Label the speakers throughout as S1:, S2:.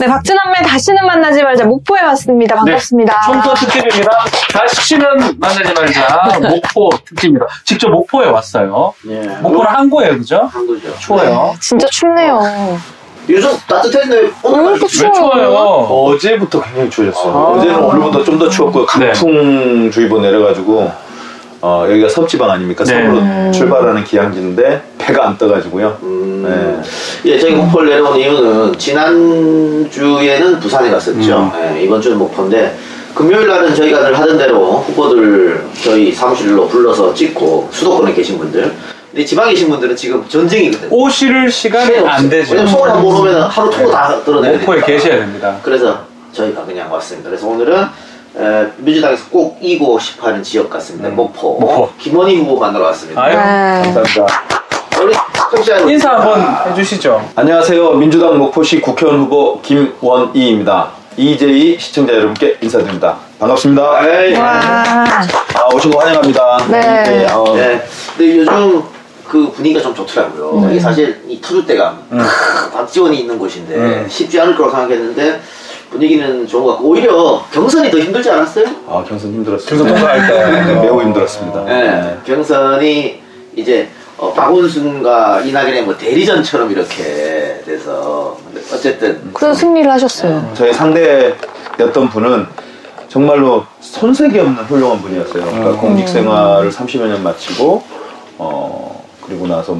S1: 네, 박진남매 다시는 만나지 말자 목포에 왔습니다. 반갑습니다.
S2: 총선 특집입니다. 다시는 만나지 말자 목포 특집입니다. 직접 목포에 왔어요.
S3: 예.
S2: 목포는 항구예요, 그죠?
S3: 한국이죠.
S2: 추워요.
S1: 진짜 춥네요.
S3: 요즘 따뜻했는데 오늘
S1: 왜
S3: 날씨
S1: 이렇게
S2: 왜 추워요?
S4: 어제부터 굉장히 추워졌어요.
S2: 아.
S4: 어제는 오늘보다 좀 더 추웠고요.
S2: 네.
S4: 강풍주의보 내려가지고 어, 여기가 섭지방 아닙니까?
S2: 네.
S4: 섬으로 출발하는 기항지인데 배가 안 떠가지고요.
S3: 음,
S4: 네.
S3: 예, 저희 목포를 내려온 이유는 지난주에는 부산에 갔었죠. 예, 이번 주는 목포인데 금요일 날은 저희가 늘 하던 대로 후보들 저희 사무실로 불러서 찍고 수도권에 계신 분들 근데 지방에 계신 분들은 지금 전쟁이거든요.
S2: 오실 시간이 안. 되죠.
S3: 왜냐면 서울 한번 오면 하루 통으로 다 드러내야
S2: 목포에
S3: 되니까.
S2: 계셔야 됩니다.
S3: 그래서 저희가 그냥 왔습니다. 그래서 오늘은 에, 민주당에서 꼭 이고 싶어하는 지역 같습니다. 목포.
S2: 목포.
S3: 김원희 후보 만나러 왔습니다.
S2: 아유,
S1: 네.
S4: 감사합니다.
S3: 우리 청취자
S2: 인사 한번 해주시죠.
S4: 안녕하세요. 민주당 목포시 국회의원 후보 김원희입니다. EJ 시청자 여러분께 인사드립니다. 반갑습니다.
S3: 에이.
S1: 와.
S4: 아, 오신 거 환영합니다.
S1: 네.
S4: 네, 어,
S3: 네. 근데 요즘 그 분위기가 좀 좋더라고요. 이게 사실 이 터줏대감, 크, 박지원이 있는 곳인데
S2: 음.
S3: 쉽지 않을 거라고 생각했는데 분위기는 좋은 것 같고 오히려 경선이 더 힘들지 않았어요?
S4: 아, 경선 힘들었습니다.
S2: 경선 통과할 때.
S4: 네, 매우 힘들었습니다.
S3: 네. 경선이 이제 어, 박원순과 이낙연의 뭐 대리전처럼 이렇게 돼서 어쨌든
S1: 그래서 승리를 하셨어요.
S4: 저희 상대였던 분은 정말로 손색이 없는 훌륭한 분이었어요. 그러니까 공직 생활을 30여 년 마치고 어 그리고 나서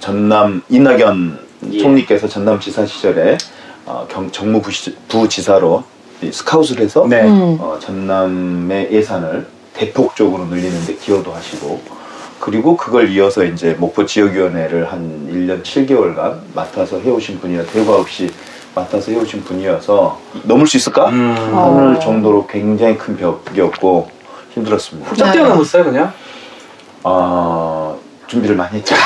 S4: 전남 이낙연
S3: 예.
S4: 총리께서 전남 지사 시절에 어, 경, 정무부지사로 스카웃을 해서
S2: 네.
S1: 음.
S4: 어, 전남의 예산을 대폭적으로 늘리는 데 기여도 하시고 그리고 그걸 이어서 이제 목포 지역위원회를 한 1년 7개월간 맡아서 해오신 분이라 대과 없이 맡아서 해오신 분이어서 넘을 수 있을까?
S2: 음.
S4: 하늘 정도로 굉장히 큰 벽이었고 힘들었습니다.
S2: 훌쩍 뛰어넘었어요, 그냥?
S4: 아 준비를 많이 했죠.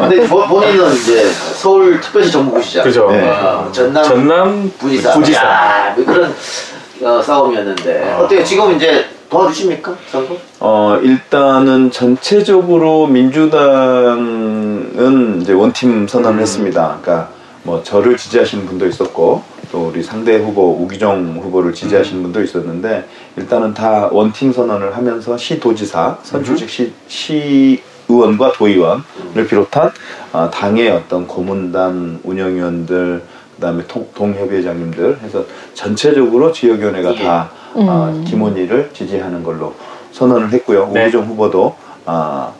S3: 근데 본- 본인은 이제 서울 특별시 정무부시장
S2: 그죠.
S4: 네.
S3: 어, 전남
S2: 전남
S3: 부지사.
S2: 부지사.
S3: 야, 뭐 그런 어, 싸움이었는데 어때요? 지금 이제 도와주십니까? 선거?
S4: 어 일단은 전체적으로 민주당은 이제 원팀 선언을 했습니다. 그러니까 뭐 저를 지지하시는 분도 있었고 또 우리 상대 후보 우기정 후보를 지지하시는 분도 있었는데 일단은 다 원팀 선언을 하면서 시도지사 선출직 시, 시 의원과 도의원을 비롯한 어, 당의 어떤 고문단 운영위원들 그다음에 통, 동협의장님들 해서 전체적으로 지역위원회가
S3: 예.
S4: 다 어, 김원희를 지지하는 걸로 선언을 했고요.
S2: 네.
S4: 오기정 후보도 아,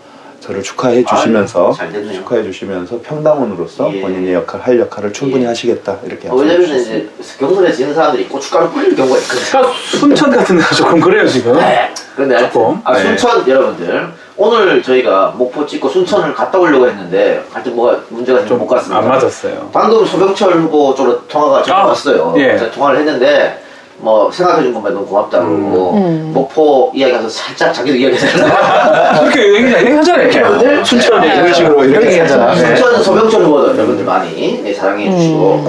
S4: 저를 축하해 주시면서
S3: 아유, 잘 됐네요.
S4: 축하해 주시면서 평당원으로서
S3: 예.
S4: 본인의 역할 할 역할을 충분히
S3: 예.
S4: 하시겠다 이렇게
S3: 어, 왜냐면 이제 경선에 지는 사람들이 고춧가루 뿌릴 경우가 있거든요.
S2: 그러니까 순천 같은 데가 조금 그래요, 지금.
S3: 네. 그런데
S2: 조금.
S3: 아,
S4: 네.
S3: 순천 여러분들 오늘 저희가 목포 찍고 순천을 갔다 오려고 했는데 하여튼 뭐가 문제가 좀 못 갔습니다.
S2: 안 맞았어요.
S3: 방금 소병철 후보 쪽으로 통화가 지금
S2: 아,
S3: 왔어요.
S2: 예.
S3: 통화를 했는데 뭐 생각해준 것만 너무 고맙다고 그러고
S1: 음.
S3: 목포 이야기하면서 살짝 자기도 이야기하잖아요.
S2: 그렇게 얘기, 얘기하잖아요,
S3: 여러분들
S2: 이렇게. 순천
S3: 네.
S2: 이런 식으로 이렇게 얘기하잖아. 네.
S3: 순천 소병철 후보도 여러분들 많이 네, 사랑해 주시고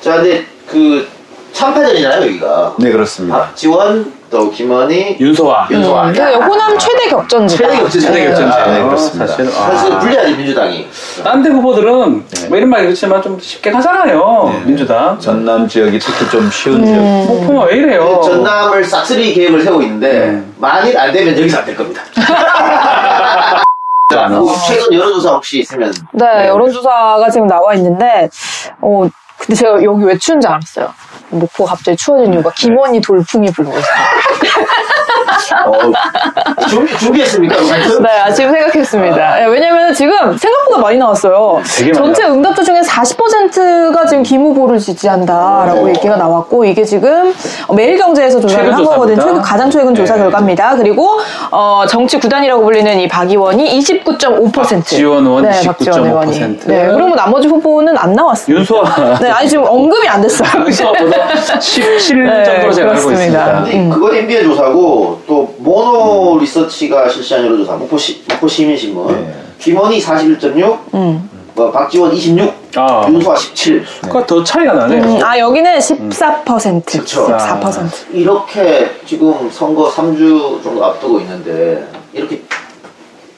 S3: 자 근데 그 참패전이잖아요 여기가
S4: 네 그렇습니다.
S3: 박지원 또 김원희
S2: 윤소아.
S3: 윤소아
S1: 음, 그 호남 최대 격전지.
S3: 최대 격전지.
S2: 최대 격전지.
S4: 아, 네, 그렇습니다.
S2: 사실은.
S3: 사실
S2: 아.
S3: 불리하지 민주당이
S2: 딴 데 후보들은
S4: 네.
S2: 뭐 이런 말이 그렇지만 좀 쉽게 가잖아요.
S4: 네.
S2: 민주당.
S4: 전남 지역이 특히 좀 쉬운
S1: 음.
S4: 지역.
S2: 목포만 왜 이래요?
S3: 전남을 싹쓸이 계획을 세우고 있는데
S2: 음.
S3: 만일 안 되면 여기서 안 될 겁니다. 자, 뭐 최근 여론조사 혹시 있으면
S1: 네, 여론조사가 지금 나와 있는데, 어, 근데 제가 여기 왜 추운지 알았어요. 목포 갑자기 추워진 이유가 김원희 돌풍이 불고 있어요.
S3: 어, 준비, 준비했습니까?
S1: 네, 아, 지금 생각했습니다. 예, 왜냐면 지금 생각보다 많이 나왔어요. 전체 응답자 중에 40%가 지금 김 후보를 지지한다라고
S3: 오.
S1: 얘기가 나왔고, 이게 지금 매일경제에서 조사를 한 거거든요. 최근, 가장 최근 조사
S2: 네.
S1: 결과입니다. 그리고, 어, 정치 구단이라고 불리는 이 박 의원이 29.5%.
S2: 박지원 의원
S1: 네, 박지원 의원이.
S2: 29.5%.
S1: 네, 그러면 나머지 후보는 안 나왔습니다.
S2: 윤소아.
S1: 네, 아니 지금 언급이 안 됐어요.
S2: 윤소아보다 17
S1: 네,
S2: 정도로 제가 알고
S1: 그렇습니다.
S2: 있습니다.
S3: 근데
S1: 음.
S3: 그건 MBA 조사고 또 모노 리서치가 실시한 여론조사 목포, 시, 목포 시민신문
S4: 네.
S3: 김원희 41.6
S1: 음.
S3: 뭐 박지원 26
S2: 아.
S3: 윤소아 17
S2: 그거 더 차이가 나네.
S1: 음, 아, 여기는 14%.
S3: 그쵸.
S1: 14%.
S3: 이렇게 지금 선거 3주 정도 앞두고 있는데 이렇게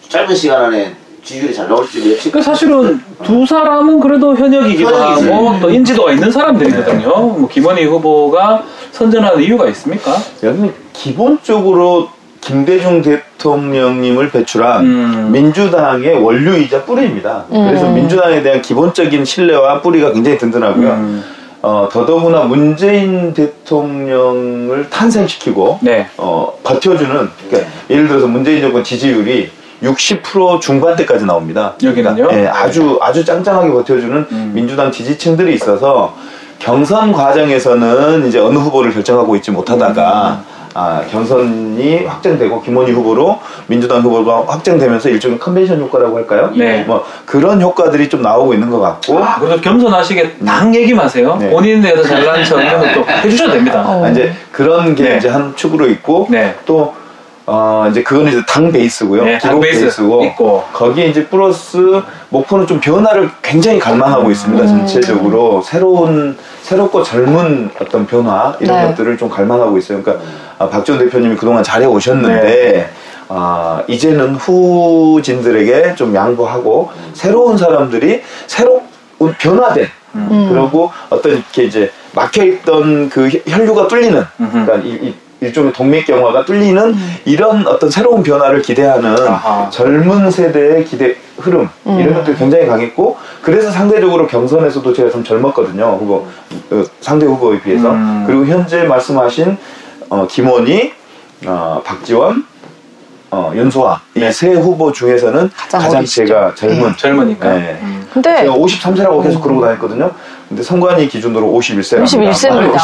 S3: 짧은 시간 안에 지지율이 잘 나올지 예측.
S2: 그 사실은 두 사람은 그래도 현역이기도
S3: 현역이지.
S2: 하고 또 인지도가 있는 사람들이거든요. 뭐 김원희 후보가 선전하는 이유가 있습니까?
S4: 여기는 기본적으로 김대중 대통령님을 배출한
S2: 음.
S4: 민주당의 원류이자 뿌리입니다. 그래서 민주당에 대한 기본적인 신뢰와 뿌리가 굉장히 든든하고요.
S2: 음.
S4: 어, 더더구나 문재인 대통령을 탄생시키고
S2: 네.
S4: 어, 버텨주는 그러니까 예를 들어서 문재인 정권 지지율이 60% 중반대까지 나옵니다.
S2: 여기는요?
S4: 예, 아주 아주 짱짱하게 버텨주는
S2: 음.
S4: 민주당 지지층들이 있어서 경선 과정에서는 이제 어느 후보를 결정하고 있지 못하다가
S2: 음.
S4: 아, 경선이 확정되고 김원희 후보로 민주당 후보가 확정되면서 일종의 컨벤션 효과라고 할까요?
S2: 네.
S4: 뭐 그런 효과들이 좀 나오고 있는 것 같고
S2: 아, 그래도 겸손하시게 당 얘기 마세요.
S4: 네.
S2: 본인에 대해서 잘난 척 이런 것도 해주셔도 됩니다.
S1: 어.
S4: 아, 이제 그런 게
S2: 네.
S4: 이제 한 축으로 있고
S2: 네.
S4: 또 어, 이제 그거는 이제 당 베이스고요.
S2: 네, 당
S4: 기록
S2: 베이스
S4: 베이스고
S2: 있고.
S4: 거기에 이제 플러스 목포는 좀 변화를 굉장히 갈망하고 있습니다.
S2: 음.
S4: 전체적으로 새로운 새롭고 젊은 어떤 변화 이런
S1: 네.
S4: 것들을 좀 갈망하고 있어요. 그러니까 아, 박지원 대표님이 그동안 잘해 오셨는데
S2: 네.
S4: 아, 이제는 후진들에게 좀 양보하고 새로운 사람들이 새로 변화된
S1: 음.
S4: 그리고 어떤 이렇게 이제 막혀있던 그 혈- 혈류가 뚫리는 그러니까 이, 이- 일종의 동맥경화가 뚫리는 이런 어떤 새로운 변화를 기대하는
S2: 아하.
S4: 젊은 세대의 기대 흐름 이런 것들이 굉장히 강했고 그래서 상대적으로 경선에서도 제가 좀 젊었거든요 후보 어, 상대 후보에 비해서
S2: 음.
S4: 그리고 현재 말씀하신 어, 김원희 어, 박지원 어, 윤소아 이세 후보 중에서는
S1: 가장
S4: 가장. 제가 젊은
S2: 젊으니까.
S4: 네.
S1: 근데
S4: 제가 53세라고 계속 그러고 다녔거든요. 근데 선관위 기준으로 51세랍니다.
S1: 51세입니다.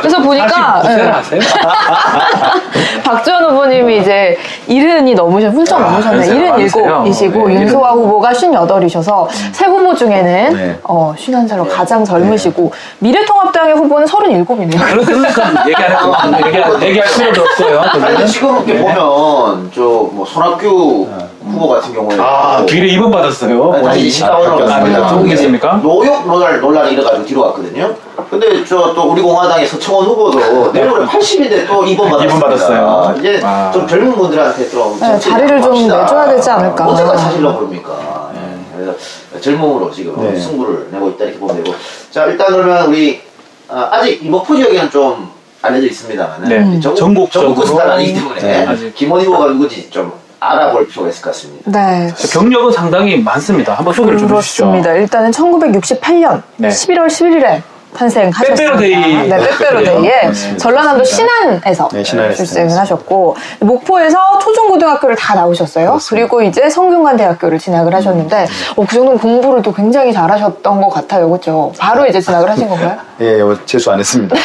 S1: 그래서 보니까
S2: 사실
S1: 예,
S2: 하세요?
S1: 박지원 후보님이 이제 이른이 넘으셔 훌쩍
S2: 아,
S1: 넘으셨네. 이른. 7이시고
S2: 네,
S1: 윤소아 후보가 58이셔서 세 후보 중에는
S4: 네.
S1: 어, 51살로 가장 젊으시고 미래통합당의 후보는 37이네요.
S2: 그런 그런 얘기 안 해도 얘기 얘기할 필요도 없어요.
S3: 아니. 지금 이렇게
S2: 네.
S3: 보면 저 뭐 손학규 후보 같은 경우에
S2: 아 뒤에 입원 받았어요.
S3: 아니, 다시 집사원으로
S2: 아,
S3: 갔습니다.
S2: 아,
S3: 근데
S2: 있습니까?
S3: 노역 논란, 논란이 일어가지고 뒤로 갔거든요. 근데 저 또 우리 공화당의 서청원 후보도 내년에 80인데 또 입원 받았습니다.
S2: 입원 받았어요.
S3: 이제
S2: 아.
S3: 좀 젊은 분들한테 좀
S1: 네,
S3: 정치
S1: 자리를 좀
S3: 합시다.
S1: 내줘야 되지 않을까.
S3: 언제까지 하시려고 그럽니까? 예. 그래서 젊음으로 지금
S4: 네.
S3: 승부를 내고 있다 이렇게 보면 되고 자 일단 그러면 우리 아, 아직 이 목포 지역에는 좀 알려져 있습니다만
S2: 네.
S3: 전국,
S2: 전국적으로.
S3: 전국 스타는 아니기 때문에
S2: 네, 아직.
S3: 김원희 후보가 누구지 좀 알아볼 필요가 있을 것 같습니다.
S1: 네.
S2: 경력은 상당히 많습니다. 한번 소개를 좀 해주시죠.
S1: 그렇습니다. 일단은 1968년
S2: 네.
S1: 11월 11일에 탄생하셨습니다.
S2: 빼빼로데이.
S1: 네, 빼빼로데이에
S4: 맞습니다.
S1: 전라남도 신안에서
S4: 네,
S1: 출생을. 하셨고 목포에서 초중고등학교를 다 나오셨어요.
S4: 그렇습니다.
S1: 그리고 이제 성균관대학교를 진학을 하셨는데 어, 그 정도면 공부를 또 굉장히 잘하셨던 것 같아요, 그렇죠? 바로 이제 진학을 하신 건가요?
S4: 예, 어, 재수 안 했습니다.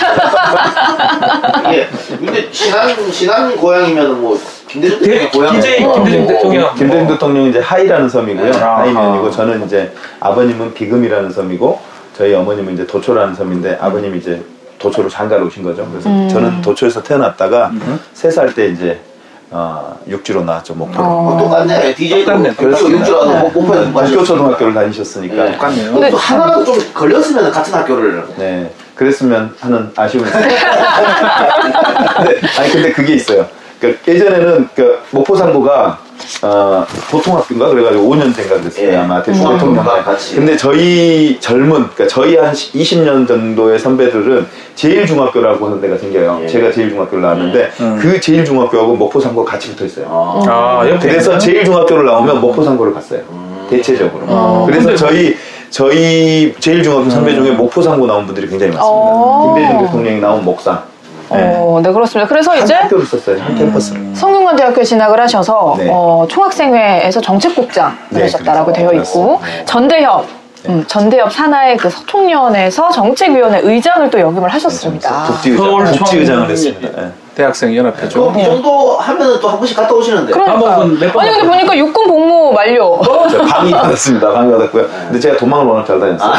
S3: 이게 근데 신안 신안 고향이면 뭐 김대중 대통령 고향
S2: DJ 김대중 대통령.
S4: 김대중 대통령이 이제 하이라는 섬이고요.
S3: 네.
S4: 하이면이고 저는 이제 아버님은 비금이라는 섬이고 저희 어머님은 이제 도초라는 섬인데 아버님이 이제 도초로 장가를 오신 거죠. 그래서 저는 도초에서 태어났다가 세 살 때 이제 어, 육지로 나왔죠 목포로.
S1: 어.
S3: 뭐 똑같네 DJ도
S2: 똑같네.
S3: 그렇죠 육주라도
S4: 네.
S3: 목포에서
S4: 목교 초등학교를 다니셨으니까.
S3: 네.
S2: 똑같네요.
S1: 근데-
S3: 또 하나라도 좀 걸렸으면 같은 학교를
S4: 네, 그랬으면 하는 아쉬움이 있어요. 근데, 아니 근데 그게 있어요. 그러니까 예전에는 그 목포상고가 어, 보통학교인가 그래가지고 5년제인가 그랬어요
S3: 예.
S4: 아마 대충
S3: 음.
S4: 대통령 때.
S3: 같이.
S4: 근데 저희 젊은 그러니까 저희 한 20년 정도의 선배들은 제일 중학교라고 하는 데가 생겨요.
S3: 예.
S4: 제가 제일 중학교를 나왔는데
S2: 음.
S4: 그 제일 중학교하고 목포상고가 같이 붙어 있어요.
S3: 아,
S2: 아, 옆에
S4: 그래서
S2: 있나요?
S4: 제일 중학교를 나오면 목포상고를 갔어요.
S3: 음.
S4: 대체적으로.
S1: 어.
S4: 그래서 저희 저희 제일 중학교 선배 중에 목포상고 나온 분들이 굉장히 많습니다.
S1: 어.
S4: 김대중 대통령이 나온 목상.
S1: 어, 네, 그렇습니다. 그래서
S4: 한
S1: 이제
S4: 학교를 썼어요. 한 캠퍼스를.
S1: 성균관대학교에 진학을 하셔서
S4: 네.
S1: 어, 총학생회에서 정책국장
S4: 네,
S1: 되셨다라고
S4: 그렇죠.
S1: 되어 있고
S4: 그렇습니다.
S1: 전대협 음, 전대협 산하의 그 서총련에서 정책위원회 의장을 또 역임을 하셨습니다.
S4: 국지의장,
S2: 서울
S4: 국지의장을
S2: 청-
S4: 했습니다. 예.
S2: 대학생 연합회죠.
S3: 이 정도 하면은 또 한 번씩 갔다 오시는데
S1: 그러니까요.
S2: 한번 몇번
S1: 아니 근데 보니까 육군 복무 만료.
S4: 저 방위 받았습니다. 방위 받았고요. 근데 제가 도망을 워낙 잘 다녔어요.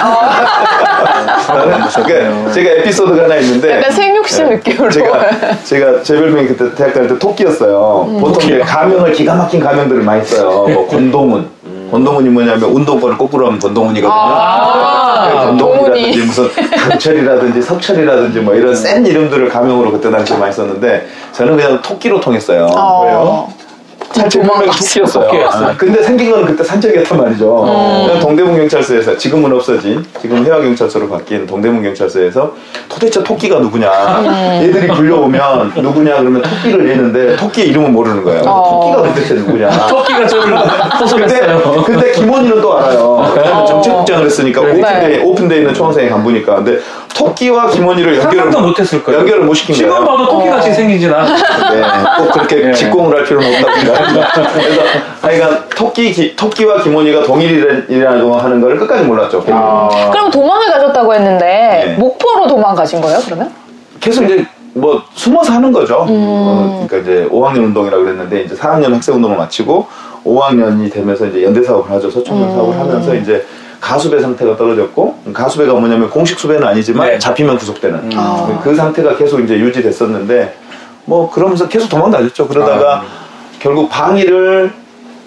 S4: 그러니까 제가 에피소드가 하나 있는데
S1: 약간 생육심
S4: 네.
S1: 느낌으로.
S4: 제가 제가 제 별명이 그때 대학 다닐 때 토끼였어요. 보통 이제 가명을 기가 막힌 가명들을 많이 써요. 뭐 권동훈. 권동훈이 뭐냐면 운동권을 거꾸로 하면 권동훈이거든요.
S1: 아,
S4: 권동훈이라든지
S1: 동훈이.
S4: 무슨 강철이라든지 석철이라든지 뭐 이런 센 이름들을 가명으로 그때 당시에 많이 썼는데 저는 그냥 토끼로 통했어요.
S1: 어.
S4: 왜요? 별명이
S1: 도망갔어요.
S4: 토끼였어요.
S2: 토끼였어요.
S4: 아, 근데 생긴 거는 그때 산책이었단 말이죠. 그냥 동대문 경찰서에서 지금은 없어진 지금 혜화 경찰서로 바뀐 동대문 경찰서에서 도대체 토끼가 누구냐? 얘들이 불려오면 누구냐 그러면 토끼를 내는데 토끼의 이름은 모르는 거예요.
S1: 어.
S4: 토끼가 도대체 누구냐?
S2: 토끼가 저를
S4: 근데,
S2: 포섭했어요.
S4: 근데 김원이는 또 알아요. 왜냐면 정책국장을 했으니까
S2: 네.
S4: 오픈돼, 오픈돼 있는 총학생회 간부니까. 근데 토끼와 김원이를 연결을
S2: 상상도 못했을 거예요.
S4: 연결을 못 시킨
S2: 지금
S4: 거예요.
S2: 봐도 토끼같이
S1: 어.
S2: 생기진 않아.
S4: 네, 꼭 그렇게
S2: 예.
S4: 직공을 할 필요는 없다고 생각합니다. 그래서 하여간 토끼, 기- 토끼와 김원희가 동일이라고 하는 걸 끝까지 몰랐죠.
S2: 아.
S1: 그럼 도망을 가셨다고 했는데
S4: 네.
S1: 목포로 도망가신 거예요? 그러면?
S4: 계속 이제 뭐 숨어서 하는 거죠. 어, 그러니까 이제 5학년 운동이라고 그랬는데 이제 4학년 학생 운동을 마치고 5학년이 되면서 이제 연대 사업을 하죠. 서청년 사업을 하면서 이제 가수배 상태가 떨어졌고 가수배가 뭐냐면 공식 수배는 아니지만
S2: 네.
S4: 잡히면 구속되는
S1: 아.
S4: 그 상태가 계속 이제 유지됐었는데 뭐 그러면서 계속 도망다녔죠. 그러다가 결국 방위를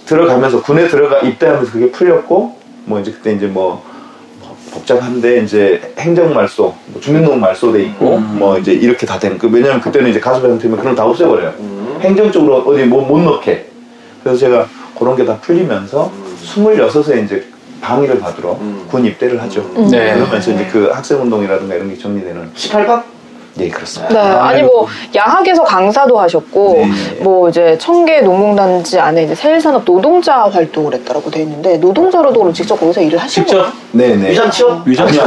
S4: 들어가면서 군에 들어가 입대하면서 그게 풀렸고 뭐 이제 그때 이제 뭐 복잡한데 이제 행정 말소, 뭐 주민등록 말소돼 있고 뭐 이제 이렇게 다 된. 그 왜냐면 그때는 이제 가수배 상태면 그런 거다 없애버려요. 행정 적으로 어디 뭐못 넣게. 그래서 제가 그런 게 다 풀리면서 26에 이제 방위를 받으러 군 입대를 하죠.
S2: 네.
S4: 그러면서 이제 그 학생 운동이라든가 이런 게 정리되는.
S3: 18박?
S4: 예, 그렇습니다.
S1: 네. 아 니 뭐 야학에서 강사도 하셨고
S4: 네, 네.
S1: 뭐 이제 청계 농공단지 안에 이제 세일산업 노동자 활동을 했다고 돼 있는데 노동자로도 그럼 직접 거기서 일을 하신
S2: 직접
S1: 거예요?
S4: 네네.
S3: 위장 치워?
S2: 위장
S4: 아니요.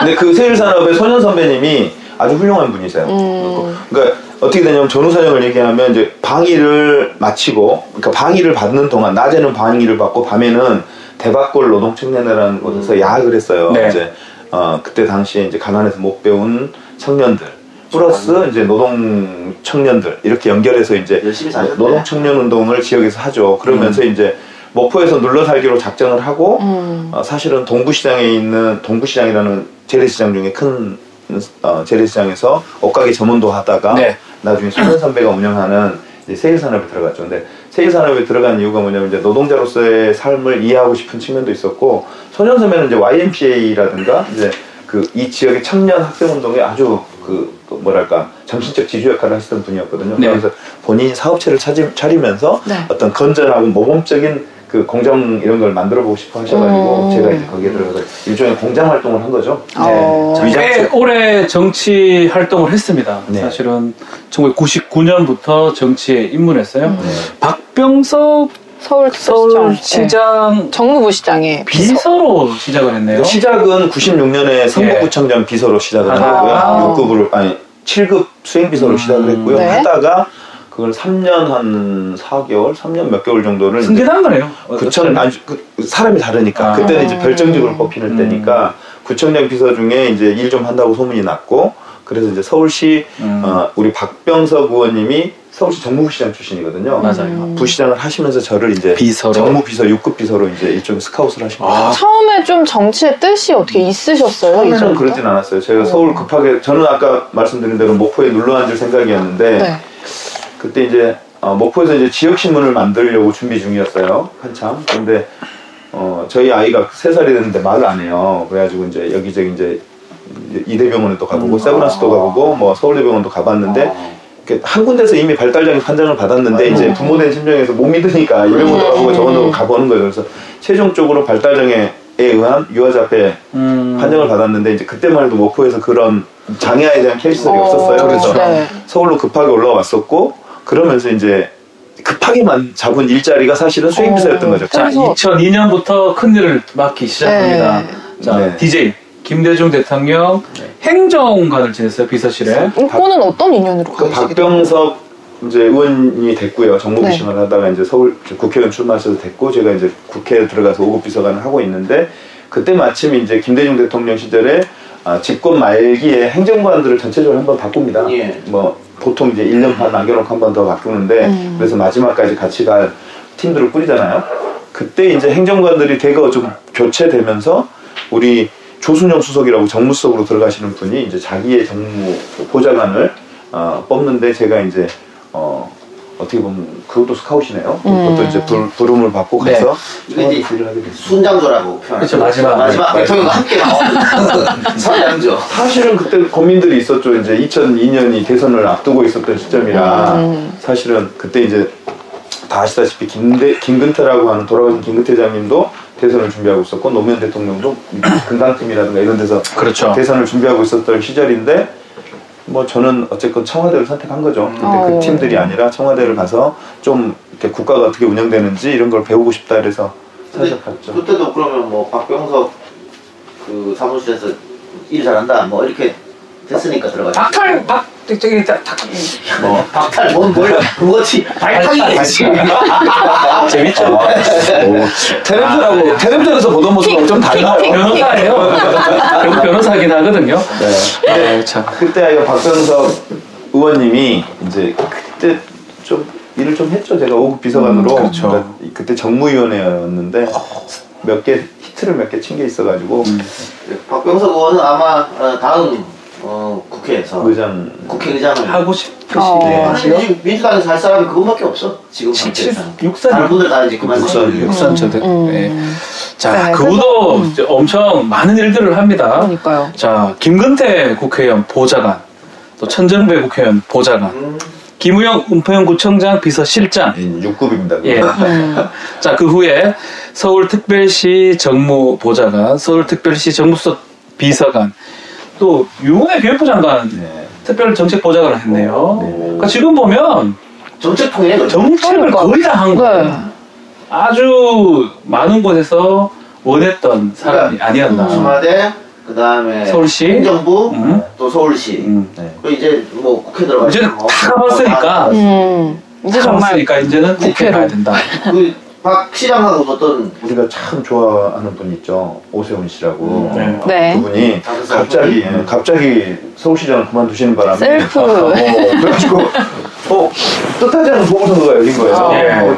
S4: 근데 그 세일산업의 소년 선배님이 아주 훌륭한 분이세요.
S1: 음.
S4: 그러니까 어떻게 되냐면 전후 사정을 얘기하면 이제 방위를 마치고, 그러니까 방위를 받는 동안 낮에는 방위를 받고 밤에는 대박골 노동청년회라는 곳에서 야학을 했어요.
S2: 네.
S4: 이제 어, 그때 당시에 이제 가난해서 못 배운 청년들. 플러스 이제 노동 청년들 이렇게 연결해서 이제. 노동 청년 운동을 지역에서 하죠. 그러면서 이제 목포에서 눌러 살기로 작정을 하고
S1: 음.
S4: 어, 사실은 동부시장에 있는 동부시장이라는 재래시장 중에 큰 어, 재래시장에서 옷가게 점원도 하다가
S2: 네.
S4: 나중에 소년 선배가 운영하는 세일산업에 들어갔죠. 근데 세일산업에 들어간 이유가 뭐냐면 이제 노동자로서의 삶을 이해하고 싶은 측면도 있었고 소년 선배는 이제 YMCA라든가 이제 그 이 지역의 청년 학생 운동에 아주 그, 그 뭐랄까 정신적 지주 역할을 하시던 분이었거든요.
S2: 네.
S4: 그래서 본인이 사업체를 차지, 차리면서
S1: 네.
S4: 어떤 건전하고 모범적인 그 공장 이런 걸 만들어 보고 싶어 하셔가지고
S1: 음.
S4: 제가 이제 거기에 들어가서 일종의 공장 활동을 한 거죠.
S1: 어.
S2: 자, 꽤 오래 정치 활동을 했습니다.
S4: 네.
S2: 사실은 1999년부터 정치에 입문했어요.
S1: 음.
S2: 박병석
S1: 서울
S2: 서울시장
S1: 네. 정무부 시장의
S2: 비서로 시작을 했네요.
S4: 시작은 96년에 성북구청장 비서로 시작을
S2: 아.
S4: 하고요. 6급으로 아니 7급 수행 비서로
S2: 음.
S4: 시작을 했고요.
S1: 네.
S4: 하다가 그걸 3년 한 4개월, 3년 몇 개월 정도를
S2: 승계단 거네요.
S4: 구청 아니 그, 사람이 다르니까
S2: 아.
S4: 그때는 이제 별정직으로 뽑히는
S2: 음.
S4: 때니까 구청장 비서 중에 이제 일 좀 한다고 소문이 났고 그래서 이제 서울시
S2: 음.
S4: 어, 우리 박병석 의원님이 서울시 정무부시장 출신이거든요.
S2: 맞아요.
S4: 부시장을 하시면서 저를 이제
S2: 비서로?
S4: 정무 비서 6급 비서로 이제 일종의 스카웃을 하신 거예요.
S2: 아,
S1: 처음에 좀 정치의 뜻이 어떻게 있으셨어요?
S4: 처음에는? 그러진 않았어요. 제가 서울 급하게 저는 아까 말씀드린 대로 목포에 눌러 앉을 생각이었는데
S1: 네.
S4: 그때 이제 어, 목포에서 이제 지역 신문을 만들려고 준비 중이었어요. 한참. 근데 어, 저희 아이가 세 살이 됐는데 말을 안 해요. 그래가지고 이제 여기저기 이제 이대병원에도 가보고 세브란스도 가보고 뭐 서울대병원도 가봤는데 이렇게 한 군데서 이미 발달장애 판정을 받았는데 이제 부모된 심정에서 못 믿으니까 이병원도 가보고 저번도 가보는 거예요. 그래서 최종적으로 발달장애에 의한 유아자폐
S2: 음.
S4: 판정을 받았는데 이제 그때만 해도 목포에서 그런 장애아에 대한 케이스들이
S1: 어,
S4: 없었어요. 그래서
S1: 네.
S4: 서울로 급하게 올라왔었고 그러면서 이제 급하게만 잡은 일자리가 사실은 수행비서였던
S1: 어.
S4: 거죠.
S2: 자,
S1: 그래서-
S2: 2002년부터 큰일을 맡기 시작합니다.
S1: 네.
S2: 자,
S4: 네.
S2: DJ 김대중 대통령 행정관을 지냈어요 비서실에.
S1: 이거는 어떤 인연으로
S4: 그
S1: 가시게 돼요?
S4: 박병석 이제 의원이 됐고요. 정무비서관 하다가 이제 서울 국회의원 출마하셔서 됐고 제가 이제 국회에 들어가서 5급 비서관을 하고 있는데 그때 마침 이제 김대중 대통령 시절에 아, 집권 말기에 행정관들을 전체적으로 한번 바꿉니다.
S3: 예.
S4: 뭐 보통 이제 1년 반 남겨놓고 한 번 더 바꾸는데
S1: 음.
S4: 그래서 마지막까지 같이 갈 팀들을 꾸리잖아요. 그때 이제 행정관들이 대거 좀 교체되면서 우리 조순영 수석이라고 정무수석으로 들어가시는 분이 이제 자기의 정무 보좌관을 어, 뽑는데 제가 이제 어, 어떻게 보면 그것도 스카웃이네요. 그것도 이제 불, 부름을 받고
S2: 네.
S4: 가서
S3: 이거 이제
S4: 일을 하게 됐습니다.
S3: 순장조라고 표현하죠.
S2: 그렇죠, 마지막.
S3: 마지막
S4: 네.
S3: 대통령과 함께 나온 선장조.
S4: 사실은 그때 고민들이 있었죠. 이제 2002년이 대선을 앞두고 있었던 시점이라
S1: 음.
S4: 사실은 그때 이제 다 아시다시피 김대, 김근태라고 하는 돌아가신 김근태 장님도 대선을 준비하고 있었고 노무현 대통령도 금강팀이라든가 이런 데서
S2: 그렇죠.
S4: 대선을 준비하고 있었던 시절인데 뭐 저는 어쨌건 청와대를 선택한 거죠. 근데
S1: 어.
S4: 그 팀들이 아니라 청와대를 가서 좀 이렇게 국가가 어떻게 운영되는지 이런 걸 배우고 싶다 그래서 사실 갔죠.
S3: 그때도 그러면 뭐 박병석 그 사무실에서 일 잘한다 뭐 이렇게 됐으니까 들어가죠.
S2: 박탈 박 저기 딱 딱-
S3: 뭐 박탈 뭔뭘 그거지 발탁이 되지.
S2: 재밌죠.
S4: 오, 테레비전하고 테레비전에서 보던 모습하고 좀 달라요.
S2: 변호사예요. 결국 변호사긴 하거든요.
S4: 네.
S2: 아, 참.
S4: 그때 이거 박병석 의원님이 이제 그때 좀 일을 좀 했죠. 제가 5급 비서관으로.
S2: 음, 그렇죠.
S4: 그러니까 그때 정무위원회였는데 몇 개 히트를 몇 개 친 게 있어가지고
S3: 박병석 의원은 아마 어, 다음 어, 국회에서
S4: 의장
S3: 국회의장을
S2: 하고 싶으시네.
S1: 어.
S3: 아니, 지금 민주당에서 할 사람이 그것밖에 없어. 지금 상태에서.
S2: 육산
S3: 다른 분들 다 이제 그만
S4: 육산,
S2: 육산 저 대.
S1: 음.
S2: 네. 자,
S1: 네,
S2: 그분도 이제 엄청 많은 일들을 합니다.
S1: 그러니까요.
S2: 자, 김근태 국회의원 보좌관, 또 천정배 국회의원 보좌관,
S3: 음,
S2: 김우영 은평구청장 비서실장.
S4: 6급입니다.
S2: 예. 자, 그 후에 서울특별시 정무보좌관, 서울특별시 정무수석 비서관, 또 유은혜 교육부 장관
S4: 네.
S2: 특별 정책 보좌관을 했네요.
S4: 네.
S2: 그러니까 지금 보면
S3: 정책통에.
S2: 정책을
S1: 그러니까.
S2: 거의 다 한 거예요.
S1: 네.
S2: 아주 많은 곳에서 원했던 사람이 아니었나.
S3: 청와대, 그 다음에
S2: 서울시.
S3: 행정부,
S2: 음.
S3: 또 서울시.
S2: 음.
S4: 네.
S3: 그 이제 뭐 국회 들어가
S2: 이제 다 가봤으니까.
S1: 음, 이제 정말
S2: 그러니까 이제는 국회. 가야 된다.
S3: 그 박 시장하고 어떤
S4: 우리가 참 좋아하는 분 있죠. 오세훈 씨라고.
S2: 네.
S1: 네.
S4: 그분이
S3: 작은
S4: 갑자기. 예, 갑자기 서울시장을 그만두시는 바람에
S1: 셀프.
S4: 어, 그래가지고 어 뜻하지 않은 보궐선거가 열린 거예요.
S2: 예.
S4: 어,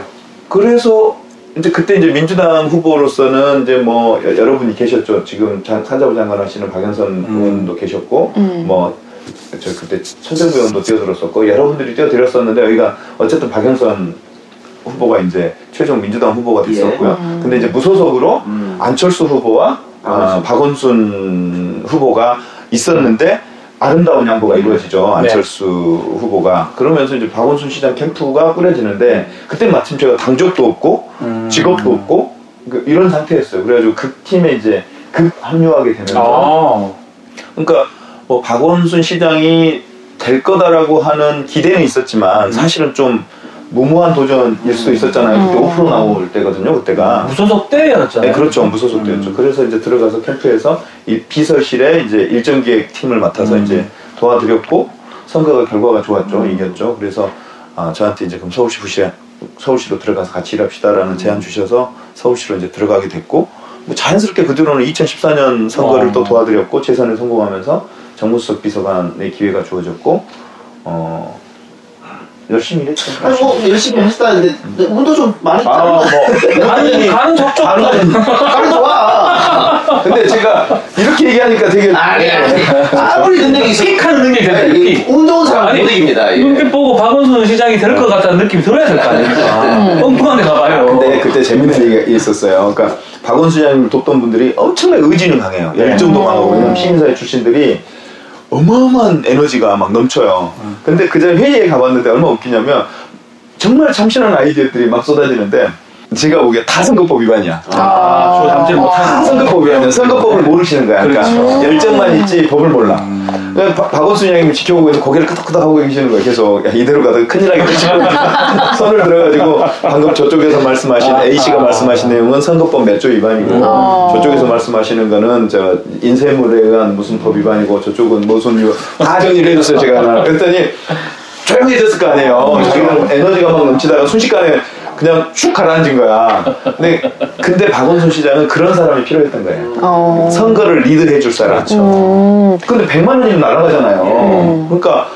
S4: 그래서 이제 그때 이제 민주당 후보로서는 이제 뭐 여- 여러분이 계셨죠. 지금 장- 산자부 장관 하시는 박영선
S2: 음.
S4: 의원도 계셨고
S1: 음.
S4: 뭐. 저 그때 천정부 의원도 뛰어들었었고 여러분들이 뛰어들었었는데 여기가 어쨌든 박영선 후보가 이제 최종 민주당 후보가 됐었고요.
S1: 예.
S4: 근데 이제 무소속으로
S3: 음.
S4: 안철수 후보와 아, 박원순 후보가 있었는데 아름다운 양보가 이루어지죠.
S2: 네.
S4: 안철수 후보가 그러면서 이제 박원순 시장 캠프가 꾸려지는데 그때 마침 제가 당적도 없고
S2: 음.
S4: 직업도 없고 그 이런 상태였어요. 그래가지고 그 팀에 이제 급 합류하게 되면서
S2: 아,
S4: 그러니까 뭐 박원순 시장이 될 거다라고 하는 기대는 있었지만 사실은 좀 무모한 도전일 수도 있었잖아요. 그때
S1: 음.
S4: 5% 나올 때거든요. 그때가.
S2: 무소속 때였잖아요.
S4: 네, 그렇죠. 무소속 때였죠.
S2: 음.
S4: 그래서 이제 들어가서 캠프에서 이 비서실에 이제 일정 기획 팀을 맡아서
S2: 음.
S4: 이제 도와드렸고 선거가 결과가 좋았죠. 이겼죠. 그래서 아, 저한테 이제 그럼 서울시 부시에 서울시로 들어가서 같이 일합시다라는 제안 주셔서 서울시로 이제 들어가게 됐고 뭐 자연스럽게 그 뒤로는 2014년 선거를
S2: 어.
S4: 또 도와드렸고 재선에 성공하면서 정무수석 비서관의 기회가 주어졌고 어 열심히 일했죠.
S3: 아니 뭐 열심히 했다는데 운도 좀 많이
S4: 아, 뭐
S2: 가는, 가는 적적
S3: 가는 가는 좋아.
S4: 근데 제가 이렇게 얘기하니까 되게
S3: 아니 아니 아무리 능력이 있어.
S2: 픽하는 능력이 된다,
S3: 이
S2: 픽.
S3: 운 좋은 사람 못 이깁니다. 예.
S2: 눈빛 보고 박원순 시장이 될 것 같다는 느낌이 들어야 될 거 아닙니까? 엉뚱한 데 가봐요.
S4: 근데 그때 재밌는 얘기가 있었어요. 그러니까 박원순 시장님을 돕던 분들이 엄청나게 의지는 강해요. 열정도 강하고 왜냐면 시민사회 출신들이 어마어마한 에너지가 막 넘쳐요. 근데 그 전에 회의에 가봤는데 얼마 나 웃기냐면 정말 참신한 아이디어들이 막 쏟아지는데 제가 보기에 다 선거법 위반이야.
S2: 아, 주로 담지
S4: 다
S2: 못하는.
S4: 선거법 위반이야. 선거법을 모르시는 거야. 그러니까
S2: 그렇죠.
S4: 열정만 있지 법을 몰라. 그 박- 박원순 양님이 지켜보고 있는 고개를 끄덕끄덕 하고 계시는 거예요. 계속 야, 이대로 가다가 큰일 나겠다 손을 들어가지고 방금 저쪽에서 말씀하신 A 씨가 말씀하신 내용은 선거법 몇 조 위반이고
S1: 아.
S4: 저쪽에서 말씀하시는 거는 저 인쇄물에 의한 무슨 법 위반이고 저쪽은 무슨 유- 다 정리를 해줬어요 제가 그랬더니 조용해졌을 거 아니에요. 지금 에너지가 막 넘치다가 순식간에 그냥 슉 가라앉은 거야. 근데 근데 박원순 시장은 그런 사람이 필요했던 거예요.
S1: 어.
S4: 선거를 리드해 줄 사람.
S1: 음,
S4: 근데 100만 원이면 날아가잖아요. 그러니까